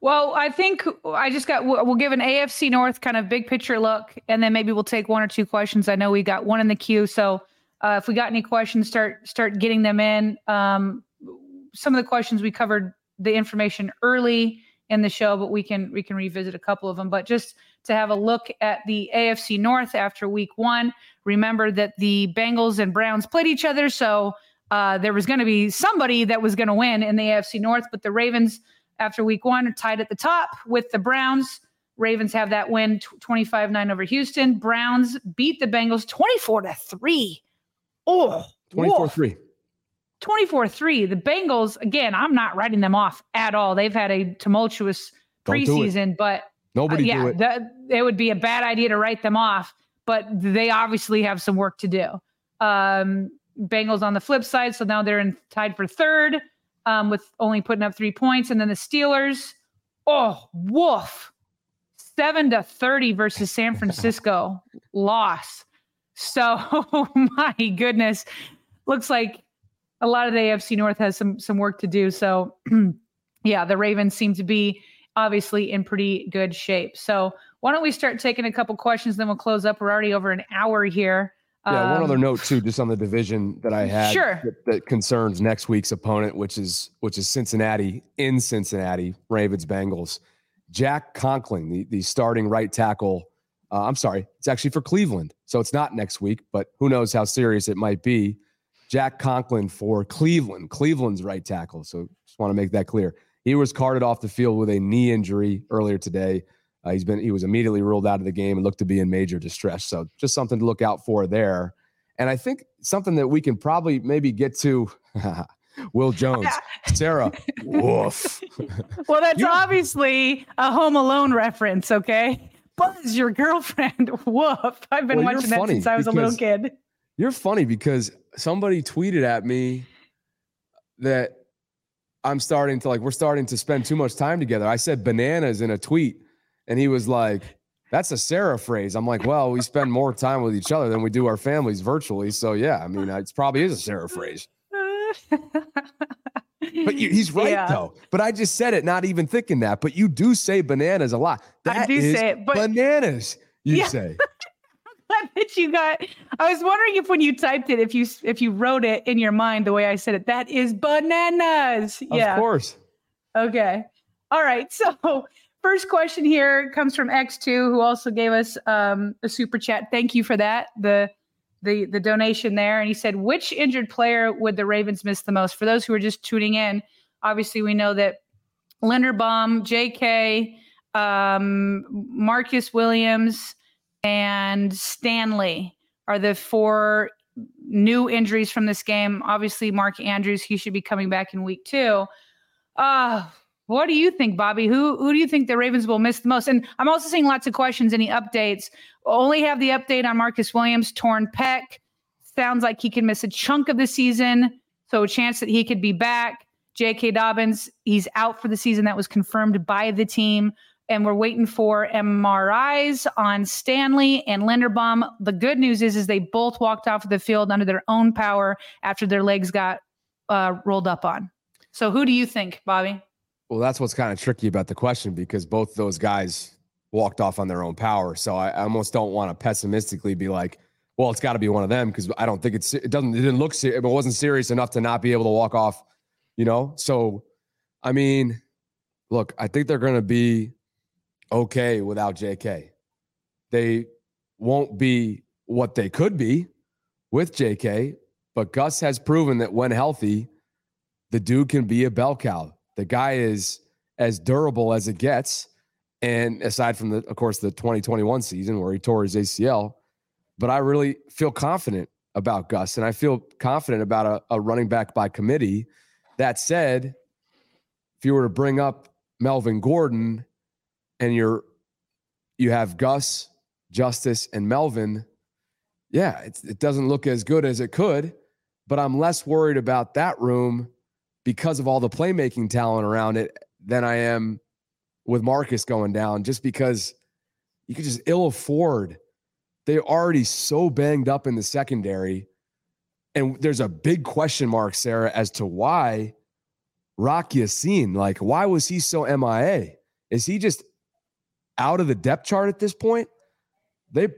Well, I think I just got, we'll give an AFC North kind of big picture look, and then maybe we'll take one or two questions. I know we got one in the queue. So uh, if we got any questions, start, start getting them in. Um, some of the questions we covered the information early in the show, but we can, we can revisit a couple of them, but just to have a look at the AFC North after week one. Remember that the Bengals and Browns played each other. So uh, there was going to be somebody that was going to win in the AFC North, but the Ravens, after week one, are tied at the top with the Browns. Ravens have that win 25 9 over Houston. Browns beat the Bengals 24 to 3. Oh, 24 3. 24 3. The Bengals, again, I'm not writing them off at all. They've had a tumultuous preseason, but Nobody uh, yeah, do it. That, it would be a bad idea to write them off, but they obviously have some work to do. Um, Bengals on the flip side, so now they're in, tied for third um, with only putting up three points, and then the Steelers. Oh, woof! Seven to thirty versus San Francisco *laughs* loss. So, *laughs* my goodness, looks like a lot of the AFC North has some some work to do. So, *clears throat* yeah, the Ravens seem to be obviously in pretty good shape. So why don't we start taking a couple questions, then we'll close up. We're already over an hour here. Yeah, one other um, note too, just on the division that I had sure. that, that, concerns next week's opponent, which is which is Cincinnati in Cincinnati, Ravens Bengals. Jack Conklin, the, the starting right tackle. Uh, I'm sorry, it's actually for Cleveland, so it's not next week, but who knows how serious it might be. Jack Conklin for Cleveland, Cleveland's right tackle. So just want to make that clear. He was carted off the field with a knee injury earlier today. Uh, he's been he was immediately ruled out of the game and looked to be in major distress. So just something to look out for there. And I think something that we can probably maybe get to. *laughs* Will Jones, *laughs* Sarah, woof. *laughs* well, that's you, obviously a Home Alone reference, okay? Buzz, your girlfriend, woof. I've been well, watching that since I was a little kid. You're funny because somebody tweeted at me that I'm starting to like, we're starting to spend too much time together. I said bananas in a tweet, and he was like, that's a Sarah phrase. I'm like, well, we spend more time with each other than we do our families virtually. So, yeah, I mean, it probably is a Sarah phrase. but you, he's right, yeah. though. But I just said it, not even thinking that. But you do say bananas a lot. That I do say it, but bananas, you yeah. say. glad *laughs* that you got. I was wondering if when you typed it, if you if you wrote it in your mind the way I said it, that is bananas. Yeah, of course. Okay. All right. *laughs* So first question here comes from X2, who also gave us um, a super chat. Thank you for that. The the the donation there, and he said, which injured player would the Ravens miss the most? For those who are just tuning in, obviously we know that Linderbaum, J.K., um, Marcus Williams and Stanley are the four new injuries from this game. Obviously, Mark Andrews, he should be coming back in week two. Uh, what do you think, Bobby? Who who do you think the Ravens will miss the most? And I'm also seeing lots of questions. Any updates? Only have the update on Marcus Williams, torn pec. Sounds like he can miss a chunk of the season. So a chance that he could be back. J.K. Dobbins, he's out for the season. That was confirmed by the team and we're waiting for MRIs on Stanley and Linderbaum. The good news is, is they both walked off of the field under their own power after their legs got uh, rolled up on. So, who do you think, Bobby? Well, that's what's kind of tricky about the question because both those guys walked off on their own power. So I, I almost don't want to pessimistically be like, well, it's got to be one of them because I don't think it's it doesn't it didn't look it wasn't serious enough to not be able to walk off, you know. So, I mean, look, I think they're going to be okay without JK. They won't be what they could be with JK, but Gus has proven that when healthy, the dude can be a bell cow. The guy is as durable as it gets. And aside from the, of course, the 2021 season where he tore his ACL, but I really feel confident about Gus and I feel confident about a, a running back by committee. That said, if you were to bring up Melvin Gordon and you're you have Gus, Justice, and Melvin, yeah, it doesn't look as good as it could. but I'm less worried about that room because of all the playmaking talent around it than I am with Marcus going down, just because you could just ill afford. They're already so banged up in the secondary. And there's a big question mark, Sarah, as to why Rock Ya-Sin, like, why was he so MIA? Is he just out of the depth chart at this point? They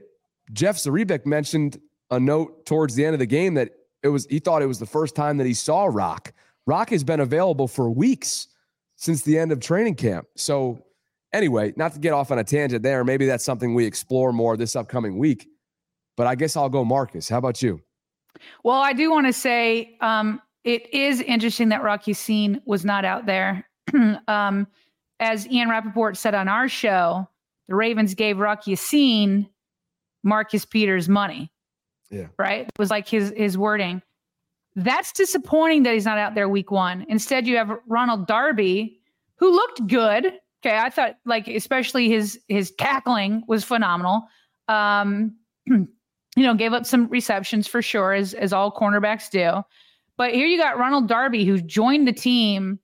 Jeff Zrebiec mentioned a note towards the end of the game that it was he thought it was the first time that he saw Rock. Rock has been available for weeks since the end of training camp. So anyway, not to get off on a tangent there, maybe that's something we explore more this upcoming week. But I guess I'll go Marcus. How about you? Well, I do want to say um, it is interesting that Rocky Ya-Sin was not out there. *clears throat* um, as Ian Rapoport said on our show, the Ravens gave Rocky Ya-Sin Marcus Peters money. Yeah. Right? It was like his his wording. That's disappointing that he's not out there week one. Instead, you have Ronald Darby, who looked good. Okay. I thought like especially his his tackling was phenomenal. Um, *clears throat* you know, gave up some receptions for sure, as as all cornerbacks do. But here you got Ronald Darby, who joined the team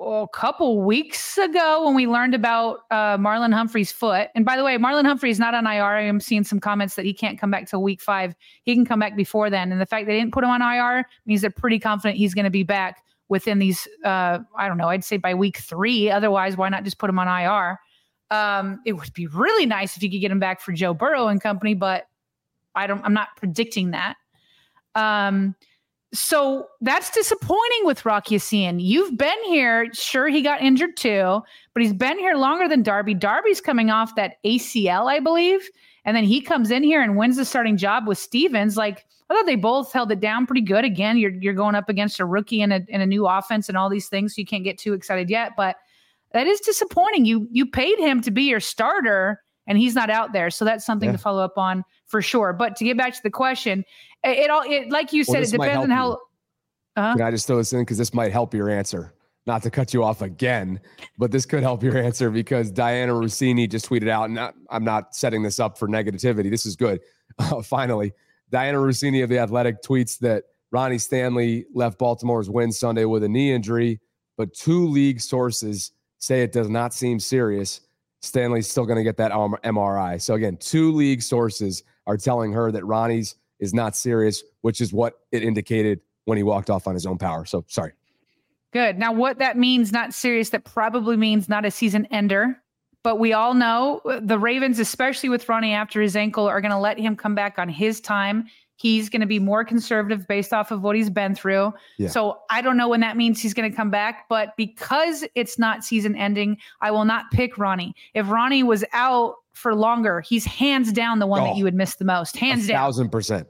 a couple weeks ago when we learned about uh, Marlon Humphrey's foot. And by the way, Marlon Humphrey is not on IR. I am seeing some comments that he can't come back till week five. He can come back before then. And the fact they didn't put him on IR means they're pretty confident he's going to be back within these, uh, I don't know, I'd say by week three. Otherwise, why not just put him on IR? Um, it would be really nice if you could get him back for Joe Burrow and company, but I don't, I'm not predicting that. Um, so that's disappointing with Rocky Ya-Sin. You've been here. Sure, he got injured too, but he's been here longer than Darby. Darby's coming off that ACL, I believe. And then he comes in here and wins the starting job with Stevens. Like, I thought they both held it down pretty good. Again, you're you're going up against a rookie in a in a new offense and all these things, so you can't get too excited yet. But that is disappointing. You you paid him to be your starter and he's not out there. So that's something yeah. to follow up on for sure. But to get back to the question, it, it all it like you said, well, it depends on how. Uh-huh. Can I just throw this in because this might help your answer? Not to cut you off again, but this could help your answer because Dianna Russini just tweeted out, and I'm not setting this up for negativity. This is good. *laughs* Uh, finally, Dianna Russini of The Athletic tweets that Ronnie Stanley left Baltimore's win Sunday with a knee injury, but two league sources say it does not seem serious. Stanley's still going to get that MRI. So again, two league sources are telling her that Ronnie's is not serious, which is what it indicated when he walked off on his own power. So sorry. Good. Now, what that means, not serious, that probably means not a season ender. But we all know uh, the Ravens, especially with Ronnie after his ankle, are going to let him come back on his time. He's going to be more conservative based off of what he's been through. Yeah. So I don't know when that means he's going to come back, but because it's not season ending, I will not pick Ronnie. If Ronnie was out for longer, he's hands down the one oh, that you would miss the most. Hands down. Thousand percent.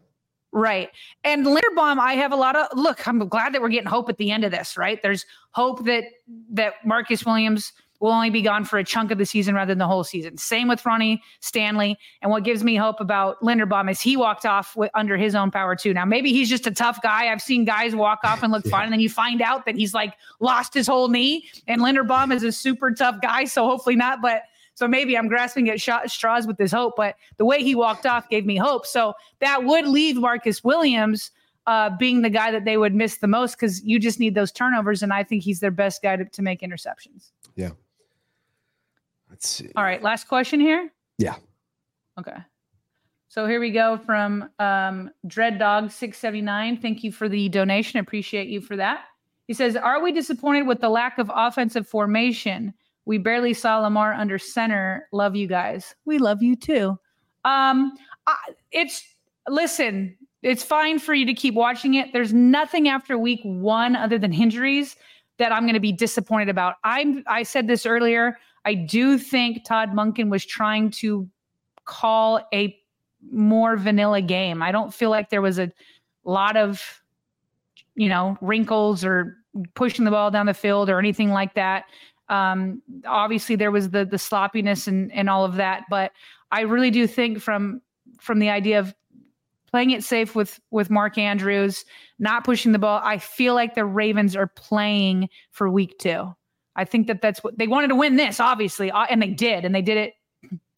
Right. And Linderbaum, I have a lot of look, I'm glad that we're getting hope at the end of this, right? There's hope that that Marcus Williams will only be gone for a chunk of the season rather than the whole season. Same with Ronnie Stanley. And what gives me hope about Linderbaum is he walked off with, under his own power too. Now, maybe he's just a tough guy. I've seen guys walk off and look *laughs* yeah. fine, and then you find out that he's like lost his whole knee. And Linderbaum is a super tough guy, so hopefully not. But so maybe I'm grasping at straws with this hope. But the way he walked off gave me hope. So that would leave Marcus Williams. Uh, being the guy that they would miss the most because you just need those turnovers, and I think he's their best guy to, to make interceptions. Yeah, Let's see. All right, last question here. Yeah. Okay. So here we go from um, Dread Dog 679. Thank you for the donation. Appreciate you for that. He says, Are we disappointed with the lack of offensive formation? We barely saw Lamar under center. Love you guys. We love you too. Um, I, it's listen, it's fine for you to keep watching it. There's nothing after week one other than injuries that I'm going to be disappointed about. I'm I said this earlier. I do think Todd Monken was trying to call a more vanilla game. I don't feel like there was a lot of, you know, wrinkles or pushing the ball down the field or anything like that. Um, obviously, there was the the sloppiness and and all of that, but I really do think from from the idea of playing it safe with with Mark Andrews, not pushing the ball. I feel like the Ravens are playing for week two. I think that that's what they wanted to win this, obviously, uh, and they did, and they did it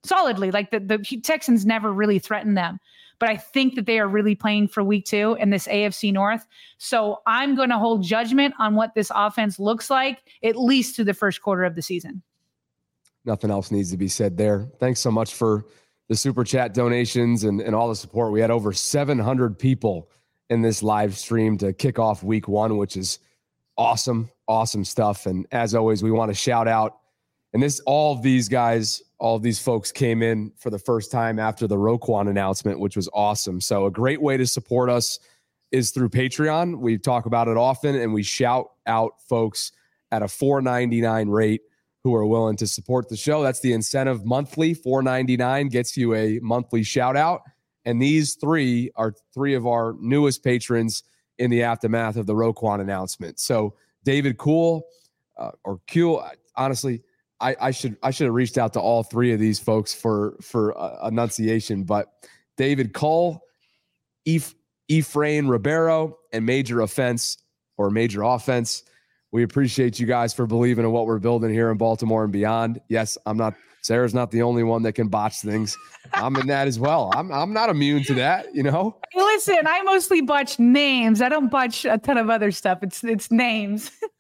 solidly. Like the, the Texans never really threatened them. But I think that they are really playing for week two in this AFC North. So I'm going to hold judgment on what this offense looks like, at least through the first quarter of the season. Nothing else needs to be said there. Thanks so much for the super chat donations and, and all the support. We had over 700 people in this live stream to kick off week one, which is awesome, awesome stuff. And as always, we want to shout out and this, all of these guys, all of these folks came in for the first time after the Roquan announcement, which was awesome. So, a great way to support us is through Patreon. We talk about it often and we shout out folks at a 499 rate who are willing to support the show. That's the incentive monthly. 499 gets you a monthly shout out. And these three are three of our newest patrons in the aftermath of the Roquan announcement. So, David Cool uh, or Cool, honestly, I, I should I should have reached out to all three of these folks for for uh, enunciation, but David Cole, Eph, Ephraim Ribeiro, and Major Offense or Major Offense. We appreciate you guys for believing in what we're building here in Baltimore and beyond. Yes, I'm not Sarah's not the only one that can botch things. I'm in that as well. I'm I'm not immune to that, you know. Listen, I mostly botch names. I don't botch a ton of other stuff. It's it's names. *laughs*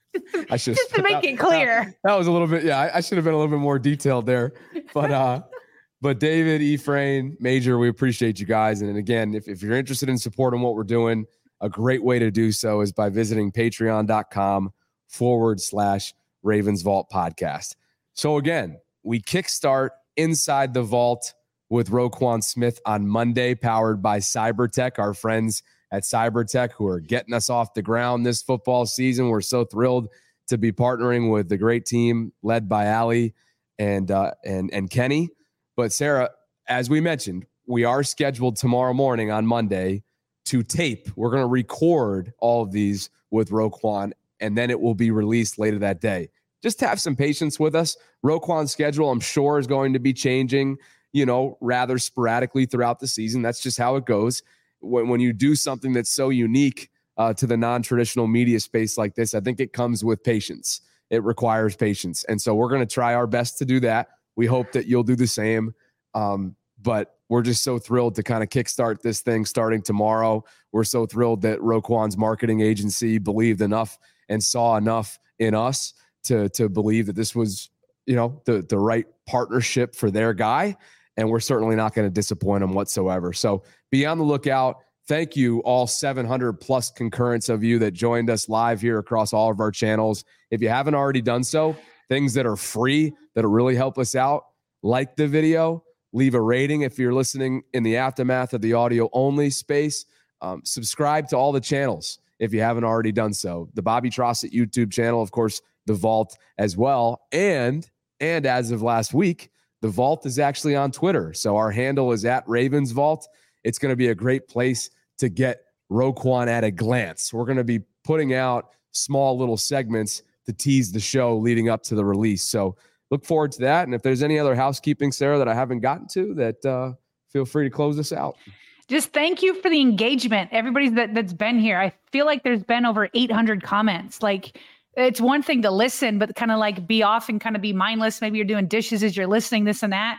I *laughs* should just to make that, it clear. That, that, was a little bit, yeah. I, I, should have been a little bit more detailed there, but uh, *laughs* but David, Ephraim, Major, we appreciate you guys. And again, if, if you're interested in supporting what we're doing, a great way to do so is by visiting patreon.com forward slash Ravens Vault podcast. So again, we kickstart inside the vault with Roquan Smith on Monday, powered by Cybertech, our friends at Cybertech who are getting us off the ground this football season. We're so thrilled to be partnering with the great team led by Ali and uh, and and Kenny. But Sarah, as we mentioned, we are scheduled tomorrow morning on Monday to tape. We're going to record all of these with Roquan, and then it will be released later that day. Just have some patience with us. Roquan's schedule, I'm sure, is going to be changing, you know, rather sporadically throughout the season. That's just how it goes when, when you do something that's so unique uh, to the non-traditional media space like this, I think it comes with patience. It requires patience, and so we're going to try our best to do that. We hope that you'll do the same. Um, but we're just so thrilled to kind of kickstart this thing starting tomorrow. We're so thrilled that Roquan's marketing agency believed enough and saw enough in us to to believe that this was, you know, the the right partnership for their guy and we're certainly not going to disappoint them whatsoever. So be on the lookout. Thank you, all 700 plus concurrents of you that joined us live here across all of our channels. If you haven't already done so, things that are free that'll really help us out, like the video, leave a rating if you're listening in the aftermath of the audio only space. Um, subscribe to all the channels if you haven't already done so. The Bobby Trosset YouTube channel, of course, the Vault as well, and and as of last week, the Vault is actually on Twitter. So our handle is at Ravens Vault. It's going to be a great place to get Roquan at a glance. We're going to be putting out small little segments to tease the show leading up to the release. So look forward to that. And if there's any other housekeeping, Sarah, that I haven't gotten to, that uh, feel free to close this out. Just thank you for the engagement. Everybody that, that's been here. I feel like there's been over 800 comments. Like it's one thing to listen, but kind of like be off and kind of be mindless. Maybe you're doing dishes as you're listening, this and that.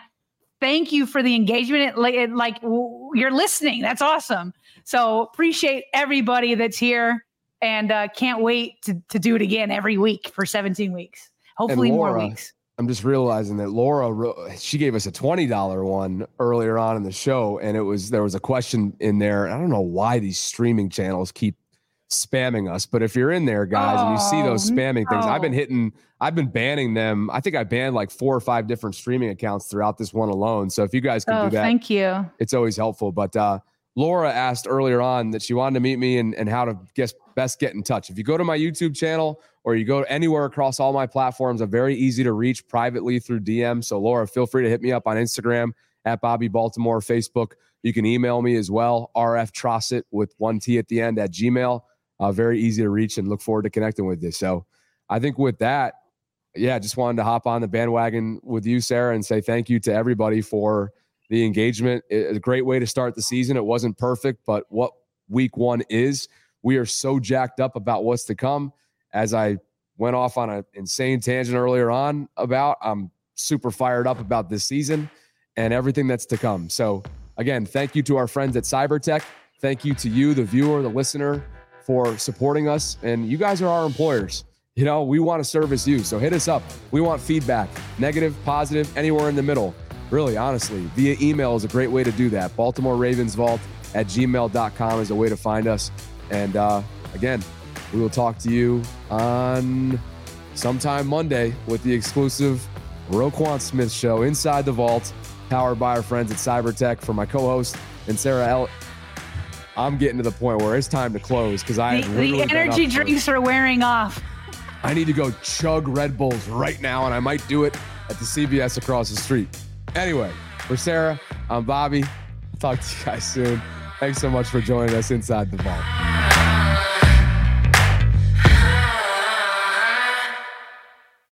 Thank you for the engagement. It, like, it, like you're listening. That's awesome. So appreciate everybody that's here and uh, can't wait to, to do it again every week for 17 weeks. Hopefully Laura, more weeks. I'm just realizing that Laura, she gave us a $20 one earlier on in the show. And it was, there was a question in there. I don't know why these streaming channels keep spamming us. But if you're in there, guys, oh, and you see those oh, spamming no. things, I've been hitting, I've been banning them. I think I banned like four or five different streaming accounts throughout this one alone. So if you guys can oh, do that, thank you. It's always helpful. But uh, Laura asked earlier on that she wanted to meet me and, and how to guess best get in touch. If you go to my YouTube channel or you go anywhere across all my platforms, I'm very easy to reach privately through DM. So Laura, feel free to hit me up on Instagram at Bobby Baltimore, Facebook. You can email me as well, RF Trosset with one T at the end at Gmail uh, very easy to reach and look forward to connecting with you. So I think with that, yeah, just wanted to hop on the bandwagon with you, Sarah, and say thank you to everybody for the engagement. A great way to start the season. It wasn't perfect, but what week one is, we are so jacked up about what's to come. As I went off on an insane tangent earlier on about, I'm super fired up about this season and everything that's to come. So again, thank you to our friends at Cybertech. Thank you to you, the viewer, the listener, for supporting us. And you guys are our employers. You know, we want to service you. So hit us up. We want feedback, negative, positive, anywhere in the middle. Really, honestly, via email is a great way to do that. Baltimore Ravens Vault at gmail.com is a way to find us. And uh, again, we will talk to you on sometime Monday with the exclusive Roquan Smith show inside the vault, powered by our friends at Cybertech. For my co-host and Sarah L. I'm getting to the point where it's time to close because I the, the energy drinks for, are wearing off. I need to go chug Red Bulls right now, and I might do it at the CVS across the street. Anyway, for Sarah, I'm Bobby. talk to you guys soon. Thanks so much for joining us inside the vault.